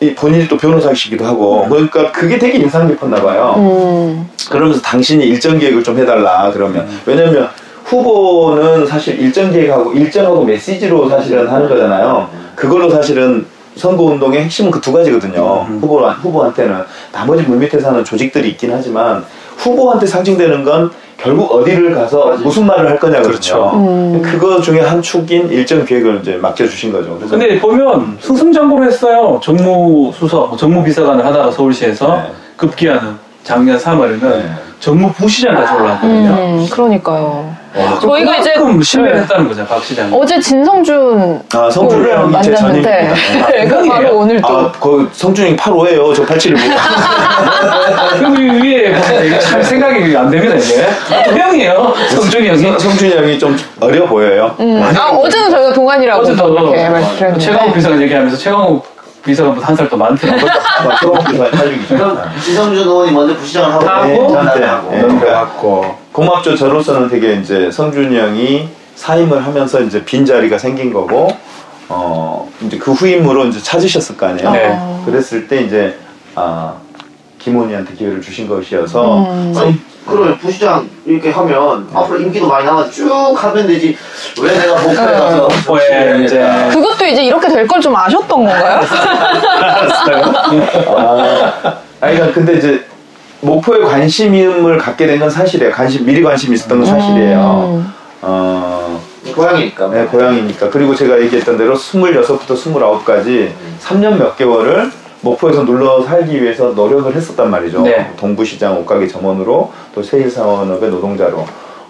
S4: 이 본인이 또 변호사이시기도 하고 그러니까 그게 되게 인상 깊었나 봐요.
S1: 음,
S4: 그러면서 당신이 일정 계획을 좀 해달라 그러면 왜냐면 후보는 사실 일정 계획하고 일정하고 메시지로 사실은 하는 거잖아요. 그걸로 사실은 선거 운동의 핵심은 그 두 가지거든요. 후보 후보한테는 나머지 물밑에서 하는 조직들이 있긴 하지만 후보한테 상징되는 건 결국 어디를 가서 무슨 말을 할 거냐거든요.
S2: 그렇죠.
S1: 음.
S4: 그거 중에 한 축인 일정 계획을 이제 맡겨주신 거죠. 그래서
S2: 근데 보면 승승장구를 했어요. 정무수석, 정무비서관을 하다가 서울시에서
S4: 네.
S2: 급기야는 작년 3월에는
S4: 네.
S2: 전무 부시장까지 올라왔거든요.
S1: 음, 그러니까요.
S2: 와,
S1: 저희가 이제-
S2: 그만큼 신뢰를
S1: 네.
S2: 했다는 거죠, 박 시장.
S1: 어제 진성준
S4: 아, 성준
S1: 를
S4: 형이 제
S1: 만났는데
S4: 전임입니다.
S1: 네, 그 바로
S2: 형이에요?
S1: 오늘 또
S4: 아, 그 성준이 8호예요. 저 87을 보고.
S2: 그 위에 이게 참 생각이 안 됩니다, 이게. 또 형이에요, 성준이 형이.
S4: 성준이 형이 좀 어려 보여요.
S1: 음. 아, 어제는 저희가 동안이라고
S2: 어제도
S1: 이렇게 말씀드렸는데
S2: 최강욱 비서관 얘기하면서 최강욱 비서관보다 한 살 더 많더라고요.
S3: 지성준 의원이 먼저 부시장을 하고
S2: 하고,
S3: 네,
S4: 저한테
S3: 전달을 하고
S4: 예, 넘겨갖고 고맙죠. 저로서는 되게 이제 성준이 형이 사임을 하면서 이제 빈 자리가 생긴 거고 어 이제 그 후임으로 이제 찾으셨을 거 아니에요.
S2: 네.
S1: 어.
S4: 그랬을 때 이제 아 김원희한테 기회를 주신 것이어서
S1: 음.
S3: 아니 그럼 부시장 이렇게 하면 앞으로 임기도 많이 남아서 쭉 하면 되지 왜 내가 목표에 가서
S2: 왜 이제
S1: 그것도 이제 이렇게 될 걸 좀 아셨던 건가요?
S4: 아, 아니, 그러니까 근데 이제 목포에 관심을 갖게 된 건 사실이에요. 관심 미리 관심이 있었던 건 사실이에요.
S1: 음.
S4: 어,
S3: 고향이니까
S4: 네, 고향이니까. 그리고 제가 얘기했던 대로 26부터 29까지 3년 몇 개월을 목포에서 눌러 살기 위해서 노력을 했었단 말이죠.
S2: 네.
S4: 동부시장 옷가게 점원으로 또 세일사원업의 노동자로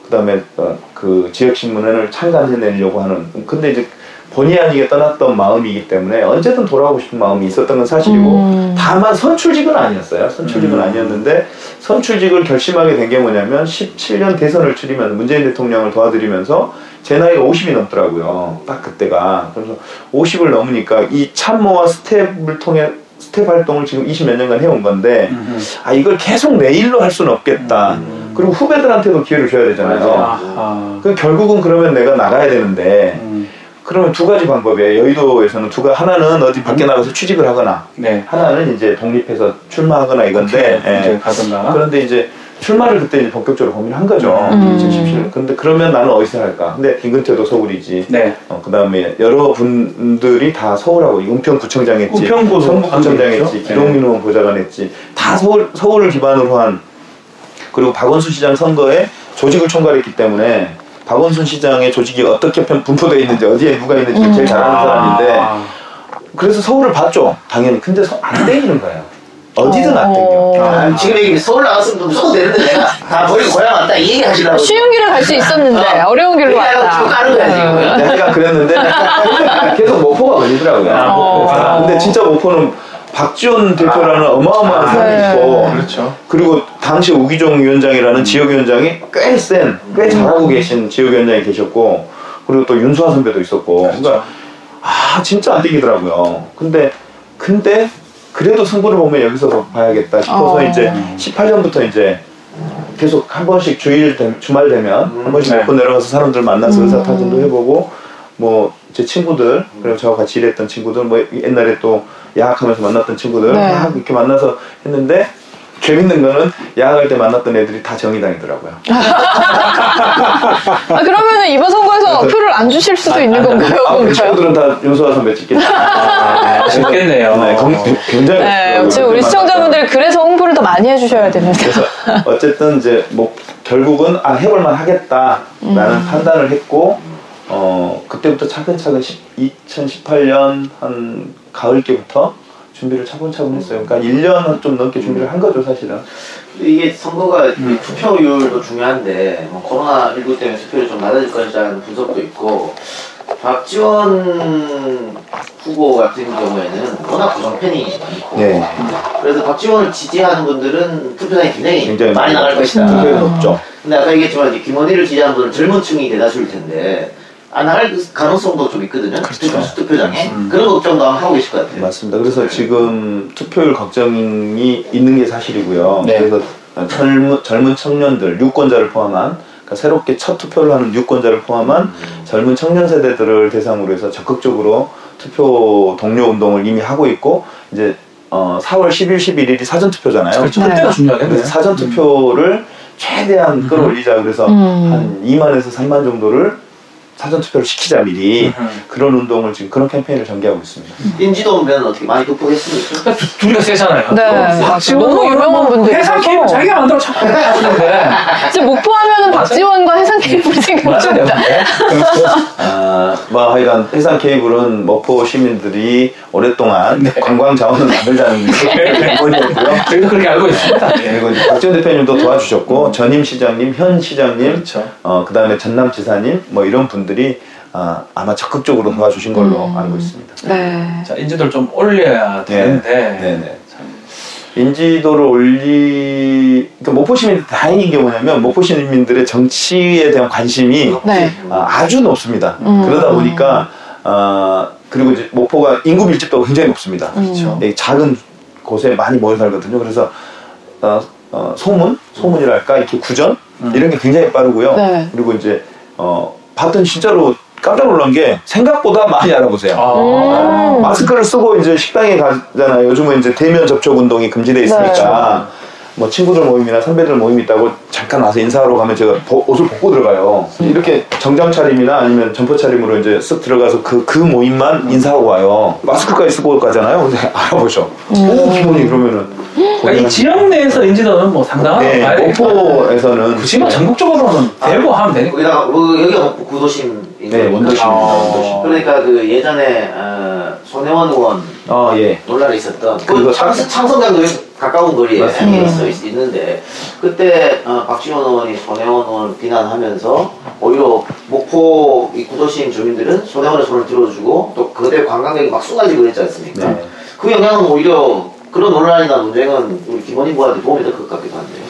S4: 그다음에 어, 그 지역신문을 창간해 내려고 하는 근데 이제 본의 아니게 떠났던 마음이기 때문에 언제든 돌아오고 싶은 마음이 있었던 건 사실이고
S1: 음.
S4: 다만 선출직은 아니었어요. 선출직은
S2: 음.
S4: 아니었는데 선출직을 결심하게 된 게 뭐냐면 17년 대선을 치르면서 문재인 대통령을 도와드리면서 제 나이가 50이 넘더라고요. 딱 그때가. 그래서 50을 넘으니까 이 참모와 스텝을 통해 스텝 활동을 지금 20 몇 년간 해온 건데
S2: 음.
S4: 아 이걸 계속 내 일로 할 수는 없겠다. 그리고 후배들한테도 기회를 줘야 되잖아요.
S2: 아하.
S4: 그 결국은 그러면 내가 나가야 되는데
S2: 음.
S4: 그러면 두 가지 방법이에요. 여의도에서는 두가 하나는 어디 밖에 나가서 취직을 하거나
S2: 네.
S4: 하나는 이제 독립해서 출마하거나 이건데 예.
S2: 이제 가든가.
S4: 그런데 이제 출마를 그때 이제 본격적으로 고민을 한 거죠.
S1: 음.
S4: 2017년. 근데 그러면 나는 어디서 할까? 근데 김근태도 서울이지.
S2: 네.
S4: 어, 그 다음에 여러 분들이 다 서울하고 은평구청장 했지.
S2: 은평구도
S4: 성북구청장 했지. 기동민 의원 보좌관 했지. 다 서울, 서울을 기반으로 한 그리고 박원순 시장 선거에 조직을 총괄했기 때문에 박원순 시장의 조직이 어떻게 편- 분포되어 있는지 어디에 누가 있는지 제일 잘 아는 사람인데
S2: 아.
S4: 그래서 서울을 봤죠. 당연히. 근데 서- 안 땡기는 거예요. 어디든 안 땡겨.
S1: 어.
S3: 아, 지금 얘기 서울 나갔으면 무조건 되는데 내가 다 버리고 고향 왔다 이 얘기 하시려고
S1: 쉬운 길을 갈 수 있었는데 어려운 길로 왔다.
S3: 쭉 가는 거야, 지금.
S1: 음.
S4: 내가 그랬는데 계속 목포가 걸리더라고요.
S2: 아,
S1: 목포가.
S4: 근데 진짜 목포는 박지원 대표라는 어마어마한 사람이
S1: 네.
S4: 있고
S2: 그렇죠.
S4: 그리고 당시 우기종 위원장이라는 지역위원장이 꽤 센, 꽤 잘하고 계신 지역위원장이 계셨고 그리고 또 윤수아 선배도 있었고 그러니까 아 진짜 안 뛰기더라고요. 근데 근데 그래도 승부를 보면 여기서 더 봐야겠다 싶어서
S1: 어.
S4: 이제 18년부터 이제 계속 한 번씩 주일 되- 주말 되면 한 번씩
S2: 네.
S4: 먹고 내려가서 사람들 만나서
S1: 음.
S4: 의사타진도 해보고 뭐 제 친구들 그리고 저와 같이 일했던 친구들 뭐 옛날에 또 야학하면서 만났던 친구들
S1: 네.
S4: 막 이렇게 만나서 했는데 재밌는 거는 야학할 때 만났던 애들이 다 정의당이더라고요.
S1: 아, 그러면은 이번 선거에서
S4: 그래서-
S1: 표를 안 주실 수도 있는 건가요?
S4: 아, 그? 친구들은 다 윤수아 선배 찍겠다.
S2: 아, 아쉽겠네요.
S4: 네, 건- 굉장히
S1: 네. 지금 우리 시청자분들 그래서 홍보를 더 많이 해주셔야 됩니다.
S4: 그래서 어쨌든 이제 뭐 결국은 아 해볼만 하겠다라는
S1: 음.
S4: 판단을 했고 어 그때부터 차근차근 2018년 한 가을께부터 준비를 차근차근 했어요. 그러니까 1년 좀 넘게 준비를 한 거죠 사실은.
S3: 이게 선거가 이 투표율도 중요한데 뭐 코로나19 때문에 투표율이 좀 낮아질 것이라는 분석도 있고 박지원 후보 같은 경우에는 워낙 고정팬이 많고
S4: 네.
S3: 그래서 박지원을 지지하는 분들은 투표장이 굉장히,
S4: 굉장히
S3: 많이 나갈 것이다.
S4: 투표율이 높죠.
S3: 근데 아까 얘기했지만 김원희를 지지하는 분은 젊은 층이 대다수일 텐데 안 나갈 가능성도 좀 있거든요. 투표, 투표장에 그런 걱정도 하고 계실 것 같아요.
S4: 맞습니다. 그래서 지금 투표율 걱정이 있는 게 사실이고요.
S2: 네.
S4: 그래서 젊은, 젊은 청년들, 유권자를 포함한 그러니까 새롭게 첫 투표를 하는 유권자를 포함한 젊은 청년 세대들을 대상으로 해서 적극적으로 투표 동료 운동을 이미 하고 있고 이제 어, 4월 10일, 11일이 사전 투표잖아요.
S2: 그렇죠.
S1: 네.
S2: 그때가 중요하겠네요.
S4: 그래서 사전 투표를 최대한 끌어올리자 그래서
S1: 음.
S4: 한 2만에서 3만 정도를 사전 투표를 시키자 미리
S2: 음.
S4: 그런 운동을 지금 그런 캠페인을 전개하고 있습니다.
S3: 인지도면 어떻게 많이
S2: 두- 둘이가 세잖아요.
S1: 네, 맞아요. 너무 유명한 분들이
S2: 해상. 케이블 자기가 만들어 자꾸 하시는데
S1: 진짜 목포 하면은 박지원과 해상 케이블이
S2: 맞아요.
S1: 생각납니다.
S4: 아, 뭐 하여간 해상 케이블은 목포 시민들이 오랫동안 관광 자원을 만들자는 게 기본이었고요.
S2: 저희도 그렇게 알고 있습니다. 예.
S4: 그리고 이제 박지원 대표님도 도와주셨고 전임 시장님, 현 시장님,
S2: 그렇죠.
S4: 어 그다음에 전남 지사님 뭐 이런 분들이 아, 아마 적극적으로 도와주신 걸로 알고 있습니다.
S1: 네.
S2: 자, 인지도를 좀 올려야 되는데.
S4: 네네.
S2: 참.
S4: 인지도를 올리 그러니까 목포 시민 다행인 게 뭐냐면 목포 시민들의 정치에 대한 관심이
S1: 네.
S4: 아, 아주 높습니다.
S1: 음.
S4: 그러다 보니까 아 그리고 이제 목포가 인구 밀집도가 굉장히 높습니다.
S2: 그렇죠.
S4: 이 작은 곳에 많이 모여 살거든요. 그래서 어, 어, 소문, 소문이랄까 이렇게 구전 이런 게 굉장히 빠르고요.
S1: 네.
S4: 그리고 이제 어, 봤더니 진짜로 깜짝 놀란 게 생각보다 많이 알아보세요.
S2: 아.
S1: 음.
S4: 마스크를 쓰고 이제 식당에 가잖아요. 요즘은 이제 대면 접촉 운동이 금지돼 있으니까 뭐 친구들 모임이나 선배들 모임 있다고 잠깐 와서 인사하러 가면 제가 보- 옷을 벗고 들어가요. 이렇게 정장 차림이나 아니면 점퍼 차림으로 이제 쓱 들어가서 그, 그 모임만 인사하고 와요. 마스크까지 쓰고 가잖아요. 근데 알아보죠. 오, 기분이 그러면은.
S2: 그러니까 이 지역 내에서 인지도는 뭐 상당한
S4: 네,
S2: 아예
S4: 목포에서는
S2: 굳이 뭐 전국적으로는 대고 하면 되니까.
S3: 거기다가 그 여기가 목포 구도심
S4: 네, 원도심입니다.
S2: 아.
S4: 원도심.
S3: 그러니까 그 예전에 어, 손혜원 의원
S4: 어, 예.
S3: 논란이 있었던
S4: 그
S3: 창- 창성장도 가까운 거리에. 있어 있- 있는데 그때 어, 박지원 의원이 손혜원 의원을 비난하면서 오히려 목포 이 구도심 주민들은 손혜원의 손을 들어주고 또 그대 관광객이 막 쏟아지고 그랬지 않습니까?
S4: 네.
S3: 그 영향은 오히려 그런 논란이나 논쟁은 우리 김원희부한테 도움이 될 것 같기도 한데요.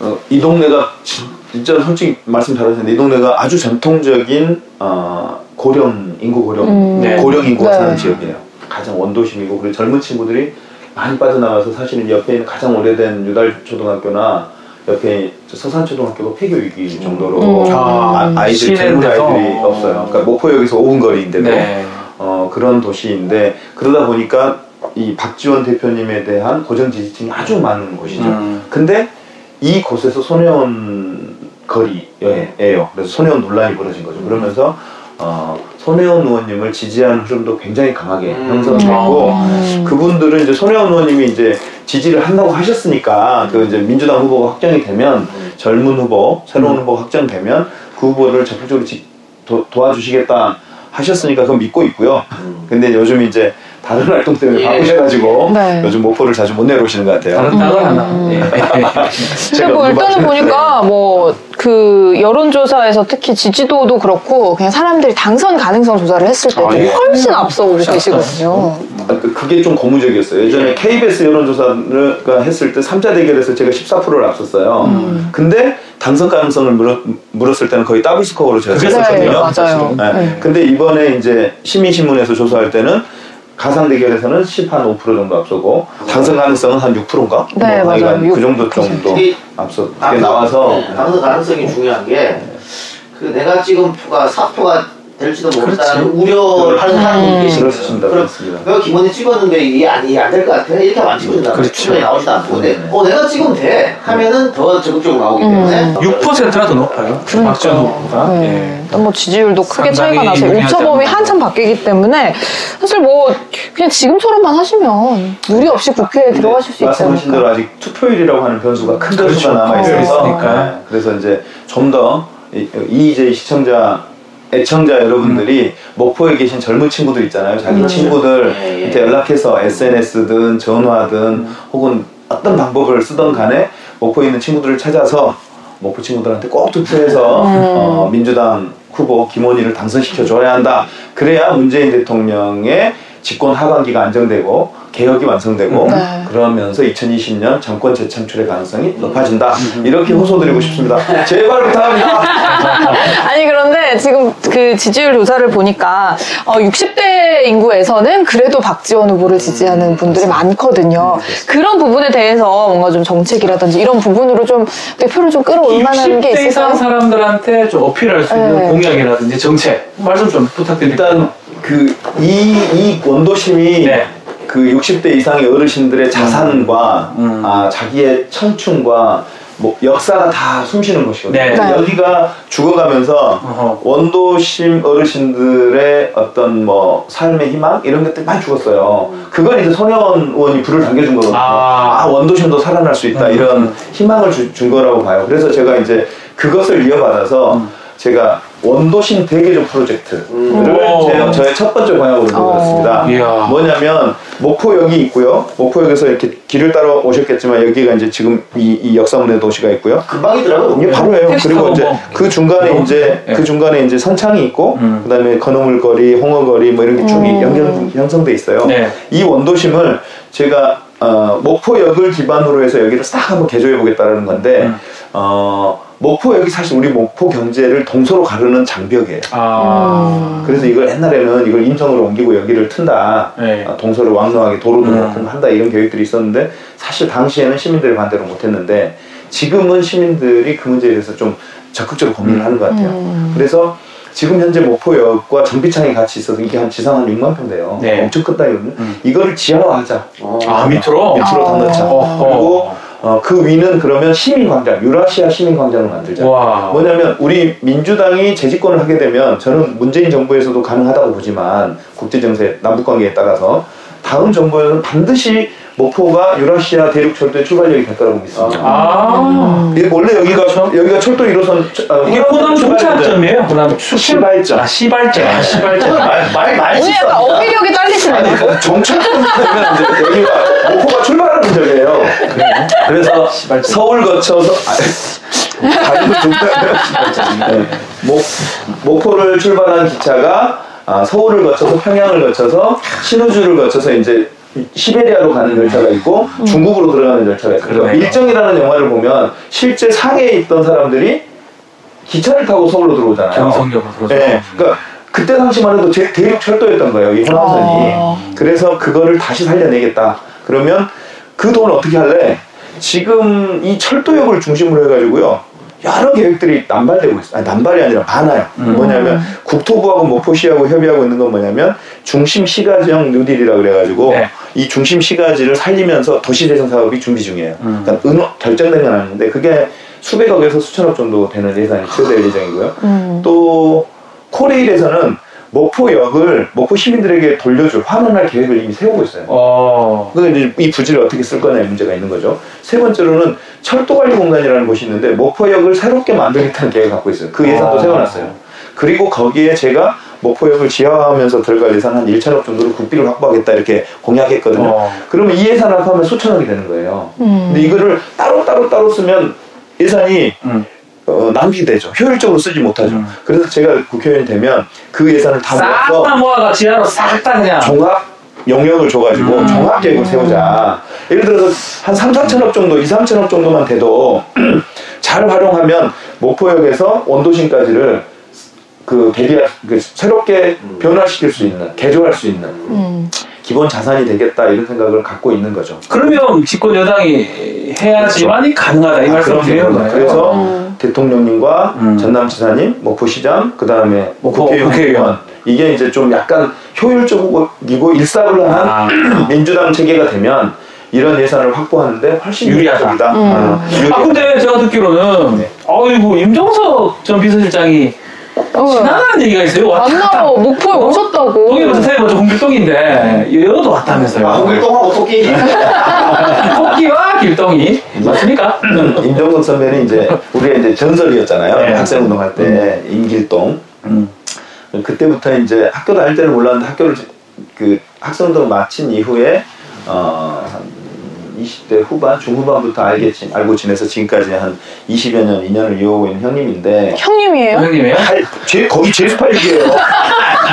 S4: 어, 이 동네가 진- 진짜 솔직히 말씀 잘하셨는데 이 동네가 아주 전통적인 어, 고령 인구 고령
S1: 음.
S2: 네.
S4: 고령 인구가
S1: 네.
S4: 사는 지역이에요. 가장 원도심이고 그리고 젊은 친구들이 많이 빠져나와서 사실은 옆에 있는 가장 오래된 유달 초등학교나 옆에 저 서산 초등학교가 폐교 위기 정도로
S1: 음.
S4: 아, 아이들 젊은. 아이들이 없어요. 그러니까 목포역에서 5분 거리인데도
S2: 네.
S4: 어, 그런 도시인데 그러다 보니까 이 박지원 대표님에 대한 고정 지지층이 아주 많은 곳이죠.
S2: 음.
S4: 근데 이 곳에서 손혜원 거리예요. 그래서 손혜원 논란이 벌어진 거죠. 그러면서 어, 손혜원 의원님을 지지하는 흐름도 굉장히 강하게
S3: 음.
S4: 형성됐고
S1: 아.
S4: 그분들은 이제 손혜원 의원님이 이제 지지를 한다고 하셨으니까 그 이제 민주당 후보가 확정이 되면 젊은 후보, 새로운 후보가 확정되면 그 후보를 적극적으로 지- 도, 도와주시겠다 하셨으니까 그건 믿고 있고요.
S3: 음.
S4: 근데 요즘 이제 다른 활동 때문에
S3: 예.
S4: 바쁘셔가지고
S1: 네.
S4: 요즘 목포를 자주 못 내려오시는 것 같아요.
S2: 다른 땅을 하나. 예.
S1: 근데 뭐 일단은 보니까 뭐 그 여론조사에서 특히 지지도도 그렇고 그냥 사람들이 당선 가능성 조사를 했을 때도
S2: 아, 예.
S1: 훨씬 앞서고 계시거든요.
S4: 아, 그- 그게 좀 고무적이었어요. 예전에 KBS 여론조사를 했을 때 3자 대결에서 제가 14%를 앞섰어요.
S1: 음.
S4: 근데 당선 가능성을 물었, 물었을 때는 거의 더블 스코어로 제가
S2: 그게
S4: 졌었거든요.
S1: 네, 맞아요.
S4: 네.
S1: 네.
S4: 근데 이번에 이제 시민신문에서 조사할 때는 가상 대결에서는 10한 5% 정도 앞서고 당선 가능성은 한 6%인가?
S1: 네, 맞아요.
S4: 그 정도
S1: 6%.
S4: 정도
S3: 이
S4: 앞서 그게 나와서
S3: 네, 당선 가능성이 중요한 게 그 내가 찍은 표가 사표가 될지도 모른다는 우려를 하는 사람들이 계시거든요.
S4: 그렇습니다.
S3: 그럼. 내가 김원이 찍었는데 이게 안, 이게 안 될 것 같아? 이렇게 하면 안 찍어준다.
S2: 그렇죠.
S3: 나오지도 않고. 근데
S4: 네.
S3: 어, 내가 찍으면 돼. 하면은 더 적극적으로 나오기 때문에.
S2: 6%나 더 높아요. 박지원 후보가.
S1: 네.
S2: 예.
S1: 뭐 지지율도 크게 차이가 나서 오차범위. 한참 바뀌기 때문에 사실 뭐 그냥 지금처럼만 하시면 무리 없이 국회에 들어가실 수 있지
S4: 말씀하신 대로. 아직 투표율이라고 하는 변수가 큰
S2: 그렇죠.
S4: 변수가 남아 있어서
S2: 있으니까.
S4: 네. 그래서 이제 좀 더 이제 시청자 애청자 여러분들이 목포에 계신 젊은 친구들 있잖아요. 자기
S1: 음.
S4: 친구들
S3: 예, 예.
S4: 한테 연락해서 SNS든 전화든 혹은 어떤 방법을 쓰던 간에 목포에 있는 친구들을 찾아서 목포 친구들한테 꼭 투표해서 어, 민주당 후보 김원희를 당선시켜 줘야 한다. 그래야 문재인 대통령의 집권 하반기가 안정되고 개혁이 완성되고
S1: 네.
S4: 그러면서 2020년 정권 재창출의 가능성이 높아진다. 이렇게 호소드리고 싶습니다. 제발 부탁합니다.
S1: 아니 그런데 지금 그 지지율 조사를 보니까 어, 60대 인구에서는 그래도 박지원 후보를 지지하는 분들이 많거든요. 그런 부분에 대해서 뭔가 좀 정책이라든지 이런 부분으로 좀 대표를 좀 끌어올 만한 게
S2: 60대 이상 사람들한테 좀 어필할 수 있는
S1: 네.
S2: 공약이라든지 정책 말씀 좀 부탁드립니다.
S4: 일단 그이이 원도심이
S2: 네.
S4: 그 60대 이상의 어르신들의 자산과
S2: 음.
S4: 아, 자기의 청춘과 뭐 역사가 다 숨쉬는 곳이거든요.
S2: 네.
S1: 네.
S4: 여기가 죽어가면서
S2: 어허.
S4: 원도심 어르신들의 어떤 뭐 삶의 희망 이런 것들 많이 죽었어요. 그걸 이제 손혜원 의원이 불을 당겨준 거거든요.
S2: 아.
S4: 아, 원도심도 살아날 수 있다
S2: 음.
S4: 이런 희망을 주- 준 거라고 봐요. 그래서 제가 이제 그것을 이어받아서
S2: 음.
S4: 제가 원도심 대개조 프로젝트를
S2: 오.
S4: 제, 저의 첫 번째 공약으로 내걸었습니다.
S2: 이야.
S4: 뭐냐면 목포역이 있고요. 목포역에서 이렇게 길을 따라 오셨겠지만 여기가 이제 지금 이, 이 역사문화 도시가 있고요.
S3: 금방이더라고요.
S4: 이게 바로예요. 그리고 이제
S2: 뭐.
S4: 그 중간에
S2: 뭐.
S4: 이제
S2: 네.
S4: 그 중간에 이제 선창이 있고
S2: 음.
S4: 그다음에 건어물거리, 홍어거리 뭐 이런 게쭉 연결 형성돼 있어요.
S2: 네.
S4: 이 원도심을 제가 어, 목포역을 기반으로 해서 여기를 싹 한번 개조해 보겠다라는 건데
S2: 음.
S4: 어, 목포역이 사실 우리 목포 경제를 동서로 가르는 장벽이에요.
S2: 아.
S4: 그래서 이걸 옛날에는 이걸 인천으로 옮기고 여기를 튼다.
S2: 네.
S4: 아, 동서를 왕성하게 도로도
S2: 음.
S4: 그렇고 한다 이런 계획들이 있었는데 사실 당시에는 시민들이 반대를 못했는데 지금은 시민들이 그 문제에 대해서 좀 적극적으로 고민을 하는 것 같아요. 그래서 지금 현재 목포역과 정비창이 같이 있어서 이게 한 지상 한 6만 평 돼요.
S2: 네.
S4: 엄청 큰 땅이거든요.
S2: 음.
S4: 이거를 지하화하자.
S3: 어.
S2: 아, 밑으로?
S4: 밑으로 다 넣자.
S2: 어허.
S4: 그리고 어, 그 위는 그러면 시민광장, 유라시아 시민광장을 만들자.
S2: 와.
S4: 뭐냐면 우리 민주당이 재집권을 하게 되면 저는 문재인 정부에서도 가능하다고 보지만 국제정세 남북관계에 따라서 다음 정부에서는 반드시 목포가 유라시아 대륙 철도의 출발역이 될 거라고 믿습니다.
S2: 아.
S4: 이게 원래 여기가 여기가 철도 1호선
S2: 이게 호남 종착점이에요? 호남
S4: 시발점.
S2: 아, 시발점. 아, 시발점.
S3: 말 많이
S1: 오늘 약간 어휘력이 딸리시네요.
S4: 그 정착되면 이제 여기가 목포가 출발하는 지역이에요. 그래서 서울 거쳐서 아, 좀 네. 목 목포를 출발한 기차가 아, 서울을 거쳐서 평양을 거쳐서 신우주를 거쳐서 이제 시베리아로 가는 열차가 있고 중국으로 들어가는 열차가 있어요.
S2: 그러네요.
S4: 일정이라는 영화를 보면 실제 상해에 있던 사람들이 기차를 타고 서울로 들어오잖아요.
S2: 경성역으로 들어오죠.
S4: 네, 그러니까 그때 당시만 해도 대, 대륙 철도였던 거예요, 이 호남선이.
S1: 아.
S4: 그래서 그거를 다시 살려내겠다. 그러면 그 돈을 어떻게 할래? 지금 이 철도역을 중심으로 해가지고요. 여러 계획들이 남발되고 있어요. 아니, 남발이 아니라 많아요.
S2: 음.
S4: 뭐냐면 국토부하고 목포시하고 협의하고 있는 건 뭐냐면 중심 시가지형 뉴딜이라 그래가지고
S2: 네.
S4: 이 중심 시가지를 살리면서 도시 재생 사업이 준비 중이에요.
S2: 음.
S4: 그러니까 은어 결정된 건 아닌데 그게 수백억에서 수천억 정도 되는 예산이 투여될 예정이고요.
S1: 음.
S4: 또 코레일에서는 목포역을 목포 시민들에게 돌려줄 환원할 계획을 이미 세우고 있어요.
S2: 어.
S4: 근데 이제 이 부지를 어떻게 쓸 거냐의 문제가 있는 거죠. 세 번째로는 철도관리 공단이라는 곳이 있는데 목포역을 새롭게 만들겠다는 계획을 갖고 있어요. 그 예산도
S2: 아.
S4: 세워놨어요. 그리고 거기에 제가 목포역을 지하화하면서 들어갈 예산 한 1천억 정도를 국비를 확보하겠다 이렇게 공약했거든요.
S2: 어.
S4: 그러면 이 예산을 합하면 수천억이 되는 거예요.
S1: 음.
S4: 근데 이거를 따로 따로 따로 쓰면 예산이
S2: 음.
S4: 어, 낭비되죠. 효율적으로 쓰지 못하죠.
S2: 음.
S4: 그래서 제가 국회의원이 되면 그 예산을
S2: 다싹
S4: 모아서
S2: 다 모아가 지하로 싹 다 그냥.
S4: 종합 영역을 줘가지고
S2: 음.
S4: 종합 계획을 세우자. 예를 들어서 한 3, 4천억 정도, 2, 3천억 정도만 돼도 잘 활용하면 목포역에서 원도심까지를 그 대비할 그 새롭게 변화시킬 수 있는 개조할 수 있는
S1: 음.
S4: 기본 자산이 되겠다 이런 생각을 갖고 있는 거죠.
S2: 그러면 집권 여당이 해야지만이 가능하다 이
S4: 아,
S2: 말씀
S4: 그럼요,
S2: 드리는
S4: 그럼요.
S2: 거예요.
S4: 그래서
S1: 음.
S4: 대통령님과
S2: 음.
S4: 전남 지사님, 목포시장, 그 다음에
S2: 목포
S4: 국회의원,
S2: 국회의원.
S4: 이게 이제 좀 약간 효율적이고 일사불란한
S2: 아.
S4: 민주당 체계가 되면 이런 예산을 확보하는데 훨씬
S2: 유리하다.
S4: 유리하다. 어, 유리해.
S2: 아 근데 제가 듣기로는
S4: 네.
S2: 어이구 임종석 전 비서실장이
S1: 어.
S2: 지나가는 얘기가 있어요.
S1: 만나러 목포에 오셨다고.
S2: 동이 먼저 태이 먼저 홍길동인데 여도
S3: 아,
S2: 왔다면서요.
S3: 홍길동하고 토끼.
S2: 토끼와 길동이 맞습니까?
S4: 임정석 선배는 이제 우리의 이제 전설이었잖아요.
S2: 네.
S4: 학생 운동 할때 임길동.
S2: 음.
S4: 그때부터 이제 학교 다닐 때는 몰랐는데 학교를 지- 그 학생 운동을 마친 이후에 어, 한 20대 후반, 중후반부터 알게 지, 알고 지내서 지금까지 한 20여 년, 2년을 이어오고 있는 형님인데
S1: 형님이에요?
S2: 형님이에요?
S4: 할, 제, 거기 제18기예요.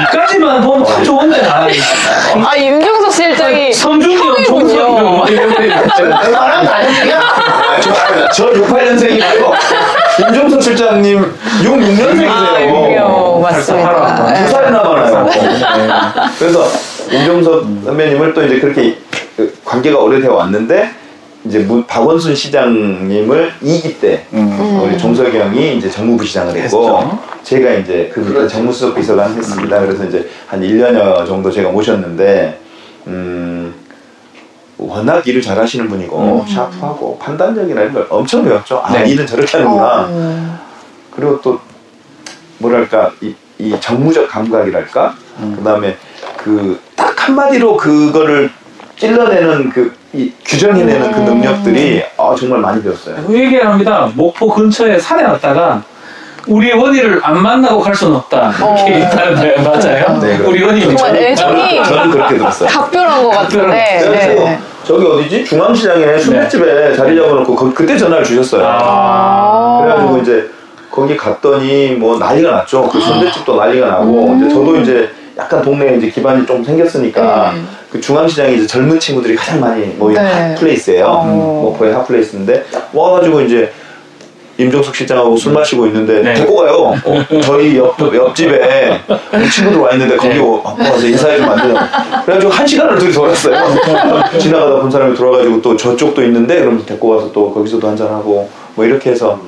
S2: 이까지만 보면 참 좋은데
S1: 나아 임종석 실장이
S2: 성준이 형,
S1: 형이군요.
S2: 종석이 형 이런
S3: 얼마나 다녔냐?
S4: 저 68년생이고 임종석 실장님 66년생이세요.
S1: 아 유명 맞습니다.
S4: 두
S1: 예.
S4: 살이나 많아요. 그래서 임종석 선배님을 또 이제 그렇게 그 관계가 오래되어 왔는데 이제 문- 박원순 시장님을 2기 때 우리 종석이 형이 이제 정무부 시장을 했고
S2: 했죠.
S4: 제가 이제 그 밑에
S3: 그렇죠.
S4: 정무수석 비서관 했습니다. 그래서 이제 한 1년여 정도 제가 모셨는데 음 워낙 일을 잘하시는 분이고 샤프하고 판단력이나 이런 걸 엄청 배웠죠. 아
S2: 네.
S4: 일은 저렇게 하는구나.
S1: 어.
S4: 그리고 또 뭐랄까 이, 이 정무적 감각이랄까 그다음에 그 딱 한마디로 그거를 찔러내는 그 이 규정해내는 그 능력들이 아, 정말 많이 배웠어요.
S2: 그 얘기를 합니다. 목포 근처에 산에 왔다가 우리 원희를 안 만나고 갈 수는 없다. 이렇게 있다는데 맞아요?
S4: 네, 그럼.
S2: 우리 원희
S1: 정말 애정이
S4: 저는 그렇게 들었어요.
S1: 각별한 것 같은데.
S4: 그래서
S1: 네.
S4: 저기 어디지? 중앙시장에 순대집에 자리 잡아놓고 거- 그때 전화를 주셨어요.
S2: 아.
S4: 그래가지고 이제 거기 갔더니 뭐 난리가 났죠. 그 순대집도 난리가 나고 이제 저도 이제 약간 동네에 이제 기반이 좀 생겼으니까
S1: 네.
S4: 그 중앙시장이 이제 젊은 친구들이 가장 많이 모이는
S1: 네.
S4: 핫플레이스예요.
S1: 어.
S4: 목포의 핫플레이스인데 와가지고 이제 임종석 실장하고 술 마시고 있는데
S2: 네.
S4: 데리고 가요. 어, 저희 옆, 옆집에 우리 친구들 와 있는데 거기
S2: 네.
S4: 와- 와서 인사해 주면 안 되냐. 그래가지고 한 시간을 둘이 돌았어요. 지나가다 본 사람이 돌아가지고 또 저쪽도 있는데 그러면서 데리고 와서 또 거기서도 한잔하고 뭐 이렇게 해서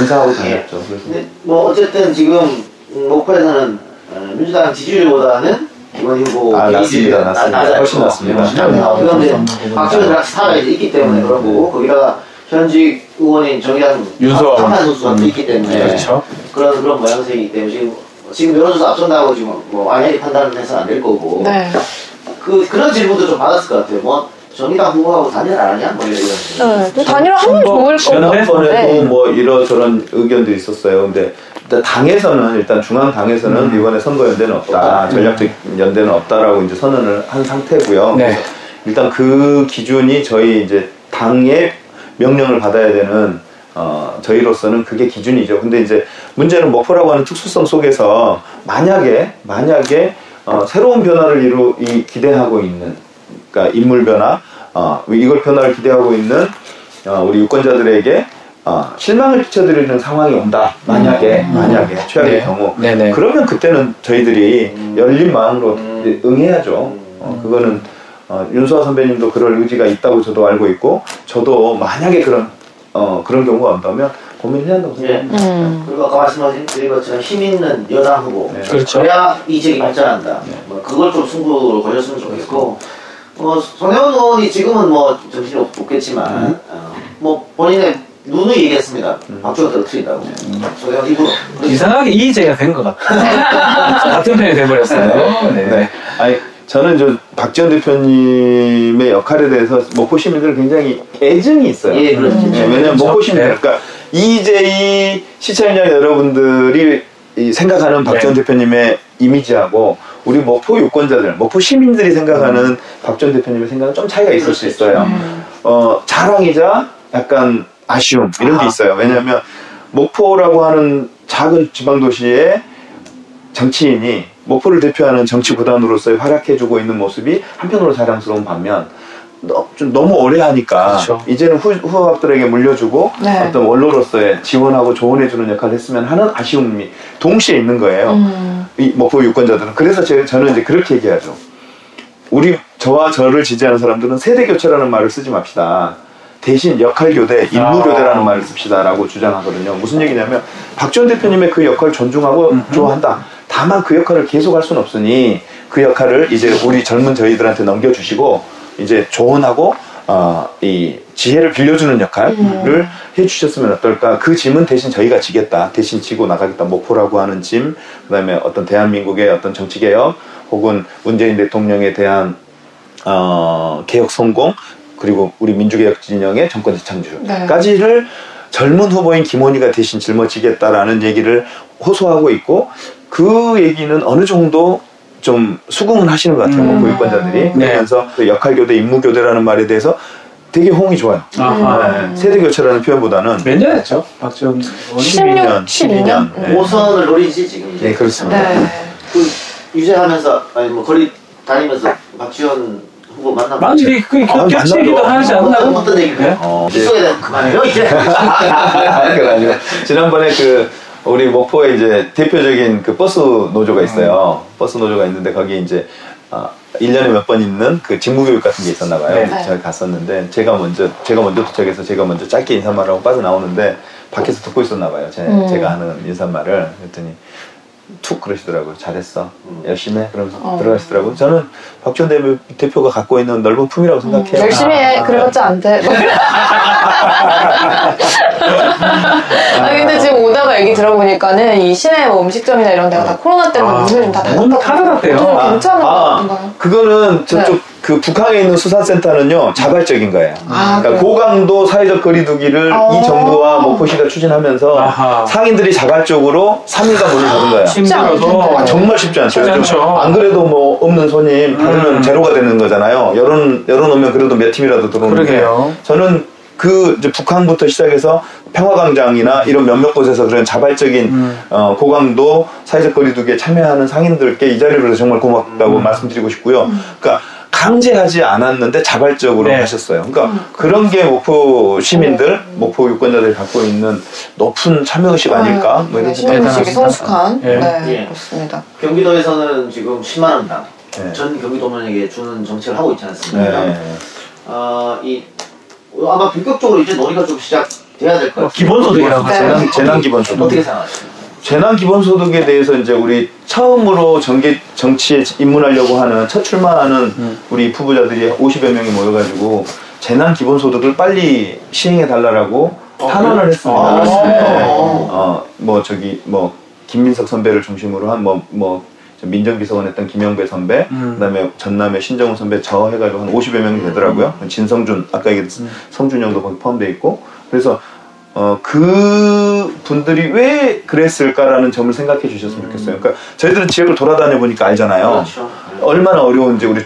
S4: 인사하고 다녔죠. 그래서
S3: 근데 뭐 어쨌든 지금 목포에서는 어, 민주당 지지율보다는 이번 후보
S4: 아, 낮습니다. 낮습니다. 훨씬 낮습니다.
S3: 어, 그건 이제 박지원 스타가 이제 있기 때문에 그런 거고 거기다가 현직 의원인 정의당. 한판 선수가 또 있기 때문에
S2: 그렇죠.
S3: 그런 그런 모양새이기 때문에 지금 지금 여론조사 앞선다고 지금 뭐 완전히 판단을 해서는 안될 거고
S1: 네.
S3: 그 그런 질문도 좀 받았을 것 같아요. 뭐 정의당 후보하고 단일 안 하냐 뭐 이런.
S1: 네. 좀 단일화 하면 좋을 것 같은데.
S4: 지난번에도 뭐 이러저런 의견도 있었어요. 근데 일단 당에서는 일단 중앙 당에서는
S2: 음.
S4: 이번에 선거 연대는 없다, 전략적 연대는 없다라고 이제 선언을 한 상태고요.
S2: 네.
S4: 일단 그 기준이 저희 이제 당의 명령을 받아야 되는 어, 저희로서는 그게 기준이죠. 근데 이제 문제는 목포라고 하는 특수성 속에서 만약에 만약에 어, 새로운 변화를 이루 이 기대하고 있는 그러니까 인물 변화, 어, 이걸 변화를 기대하고 있는 어, 우리 유권자들에게 어, 실망을 끼쳐드리는 상황이 온다. 만약에 만약에 최악의
S2: 네.
S4: 경우
S2: 네네.
S4: 그러면 그때는 저희들이 열린 마음으로
S3: 음.
S4: 응해야죠. 어, 그거는 어, 윤수아 선배님도 그럴 의지가 있다고 저도 알고 있고 저도 만약에 그런 어, 그런 경우가 온다면 고민해야 한다고 생각합니다.
S1: 음.
S3: 그리고 아까 말씀하신 드린 것처럼 힘 있는 여당 후보
S4: 네.
S2: 그렇죠.
S3: 그래야 이 지역이 발전한다. 뭐 그걸 좀 승부를 걸렸으면 좋겠고 뭐 손혜원 의원이 지금은 뭐 정신이 없- 없겠지만 어, 뭐 본인의 누누이 얘기했습니다. 박주가 떨어뜨린다고. 손혜원 입으로.
S2: 이상하게 이의제가 된 것 같아요. 같은 편이 돼버렸어요. 네.
S4: 네. 아니 저는 저 박지원 대표님의 역할에 대해서 목포 시민들 굉장히 애증이 있어요.
S3: 예, 그렇죠.
S4: 네, 왜냐면. 목포 시민들,
S2: 네.
S4: 그러니까 이재희 시청자 여러분들이 이 생각하는 박지원
S2: 네.
S4: 대표님의 이미지하고 우리 목포 유권자들, 목포 시민들이 생각하는 박지원 대표님의 생각은 좀 차이가 있을 수 있어요. 어, 자랑이자 약간 아쉬움 이런 게
S3: 아.
S4: 있어요. 왜냐하면 목포라고 하는 작은 지방 도시에 정치인이 목포를 대표하는 정치 구단으로서의 활약해주고 있는 모습이 한편으로 자랑스러운 반면 너, 좀 너무 오래 하니까
S2: 그렇죠.
S4: 이제는 후, 후학들에게 물려주고
S1: 네.
S4: 어떤 원로로서의 지원하고 조언해주는 역할을 했으면 하는 아쉬움이 동시에 있는 거예요.
S1: 음.
S4: 이 목포 유권자들은 그래서 제, 저는 이제 그렇게 얘기하죠. 우리 저와 저를 지지하는 사람들은 세대 교체라는 말을 쓰지 맙시다. 대신 역할 교대, 임무 교대라는
S2: 아.
S4: 말을 씁시다라고 주장하거든요. 무슨 얘기냐면 박지원 대표님의 그 역할을 존중하고 좋아한다. 다만 그 역할을 계속할 수는 없으니 그 역할을 이제 우리 젊은 저희들한테 넘겨주시고 이제 조언하고 어, 이 지혜를 빌려주는 역할을 해주셨으면 어떨까? 그 짐은 대신 저희가 지겠다. 대신 지고 나가겠다. 목포라고 하는 짐, 그 다음에 어떤 대한민국의 어떤 정치 개혁 혹은 문재인 대통령에 대한 어, 개혁 성공 그리고 우리 민주개혁 진영의 정권 재창출까지를 젊은 후보인 김원희가 대신 짊어지겠다라는 얘기를 호소하고 있고 그 얘기는 어느 정도 좀 수긍은 하시는 것 같아요.
S2: 음.
S4: 목포 유권자들이 그러면서 그 역할 교대, 임무 교대라는 말에 대해서 되게 호응이 좋아요.
S2: 아하.
S4: 네, 세대 교체라는 표현보다는
S2: 몇 년 했죠? 박지원 의원이?
S1: 16,
S4: 12년, 12년. 네.
S3: 5선을 노리지 지금.
S4: 네, 그렇습니다.
S1: 네.
S3: 그 유세하면서 아니 뭐 거리 다니면서 박지원 후보 만나고.
S2: 많이 그
S4: 아,
S2: 겹치기도
S4: 만나죠.
S2: 하지
S3: 어떤
S2: 않나요?
S3: 어떤 얘기를
S2: 네?
S3: 해요?
S4: 어, 이제
S3: 대한 그만해요 이제.
S4: 아니고 지난번에 그 우리 목포에 이제 대표적인 그 버스 노조가 있어요. 버스 노조가 있는데 거기 이제 아, 1년에 몇 번 있는 그 직무교육 같은 게 있었나 봐요.
S2: 네.
S4: 제가 갔었는데 제가 먼저 제가 먼저 도착해서 제가 먼저 짧게 인사말하고 빠져나오는데 밖에서 듣고 있었나 봐요. 제,
S1: 음.
S4: 제가 하는 인사말을 그랬더니 툭 그러시더라고요. 잘했어. 열심히 해. 그러면서
S1: 어.
S4: 들어가시더라고요. 저는 박지원 대표- 대표가 갖고 있는 넓은 품이라고 생각해요.
S1: 열심히 해.
S2: 아.
S1: 그래봤자 안 돼. 아 근데 지금 오다가 얘기 들어보니까는 이 시내 뭐 음식점이나 이런 데가 다 코로나 때문에
S2: 아,
S1: 문을 좀다
S2: 문다
S1: 닫았다고.
S2: 닫았대요.
S1: 좀
S2: 아,
S1: 괜찮은 거
S4: 아,
S1: 같은가요?
S4: 그거는 저쪽
S1: 네.
S4: 그 북한에 있는 수사센터는요 자발적인 거예요.
S1: 아,
S4: 그러니까? 고강도 사회적 거리두기를
S1: 어.
S4: 이 정부와 목포시가 추진하면서
S2: 아하.
S4: 상인들이 자발적으로 3일간 문을 닫은 거예요.
S2: 힘들어도
S4: 아, 정말 쉽지 않죠.
S2: 쉽지 않죠.
S4: 안 그래도 뭐 없는 손님 닫으면
S2: 음.
S4: 제로가 되는 거잖아요. 열은 열어놓으면 그래도 몇 팀이라도 들어오는데
S2: 그러게요.
S4: 저는 그 이제 북한부터 시작해서 평화광장이나 이런 몇몇 곳에서 그런 자발적인
S2: 음.
S4: 어, 고강도 사회적 거리두기에 참여하는 상인들께 이 자리를 빌어서 정말 고맙다고
S2: 음.
S4: 말씀드리고 싶고요. 그러니까 강제하지 않았는데 자발적으로
S2: 네.
S4: 하셨어요. 그러니까 그런 게 목포 시민들, 목포 유권자들이 갖고 있는 높은 참여 의식 아닐까? 뭐 이런
S1: 네,
S2: 대단하시다.
S1: 성숙한.
S2: 예.
S1: 네,
S3: 예.
S1: 그렇습니다.
S3: 경기도에서는 지금 10만 원당
S4: 네.
S3: 전 경기도민에게 주는 정책을 하고 있지 않습니까?
S4: 네.
S3: 어, 이 아마 본격적으로 이제 놀이가 좀 시작돼야 될 것 같아요.
S2: 기본소득이라고
S1: 네.
S2: 하죠.
S4: 재난, 재난 기본소득.
S3: 어떻게 생각하십니까?
S4: 재난 기본소득에 대해서 이제 우리 처음으로 정계 정치에 입문하려고 하는 첫 출마하는 우리 후보자들이 50여 명이 모여가지고 재난 기본소득을 빨리 시행해 달라라고 탄원을 했습니다.
S3: 아, 그렇습니까?
S4: 어, 뭐 저기 뭐 김민석 선배를 중심으로 한 뭐뭐 민정비서관 했던 김영배 선배,
S2: 음.
S4: 그다음에 전남의 신정훈 선배 저 해가지고 한 50여 명이 되더라고요. 진성준 아까 얘기했던 성준 형도 거기 포함돼 있고 그래서 어, 그 분들이 왜 그랬을까라는 점을 생각해 주셨으면 좋겠어요. 그러니까 저희들은 지역을 돌아다녀 보니까 알잖아요.
S3: 그렇죠.
S4: 얼마나 어려운지 우리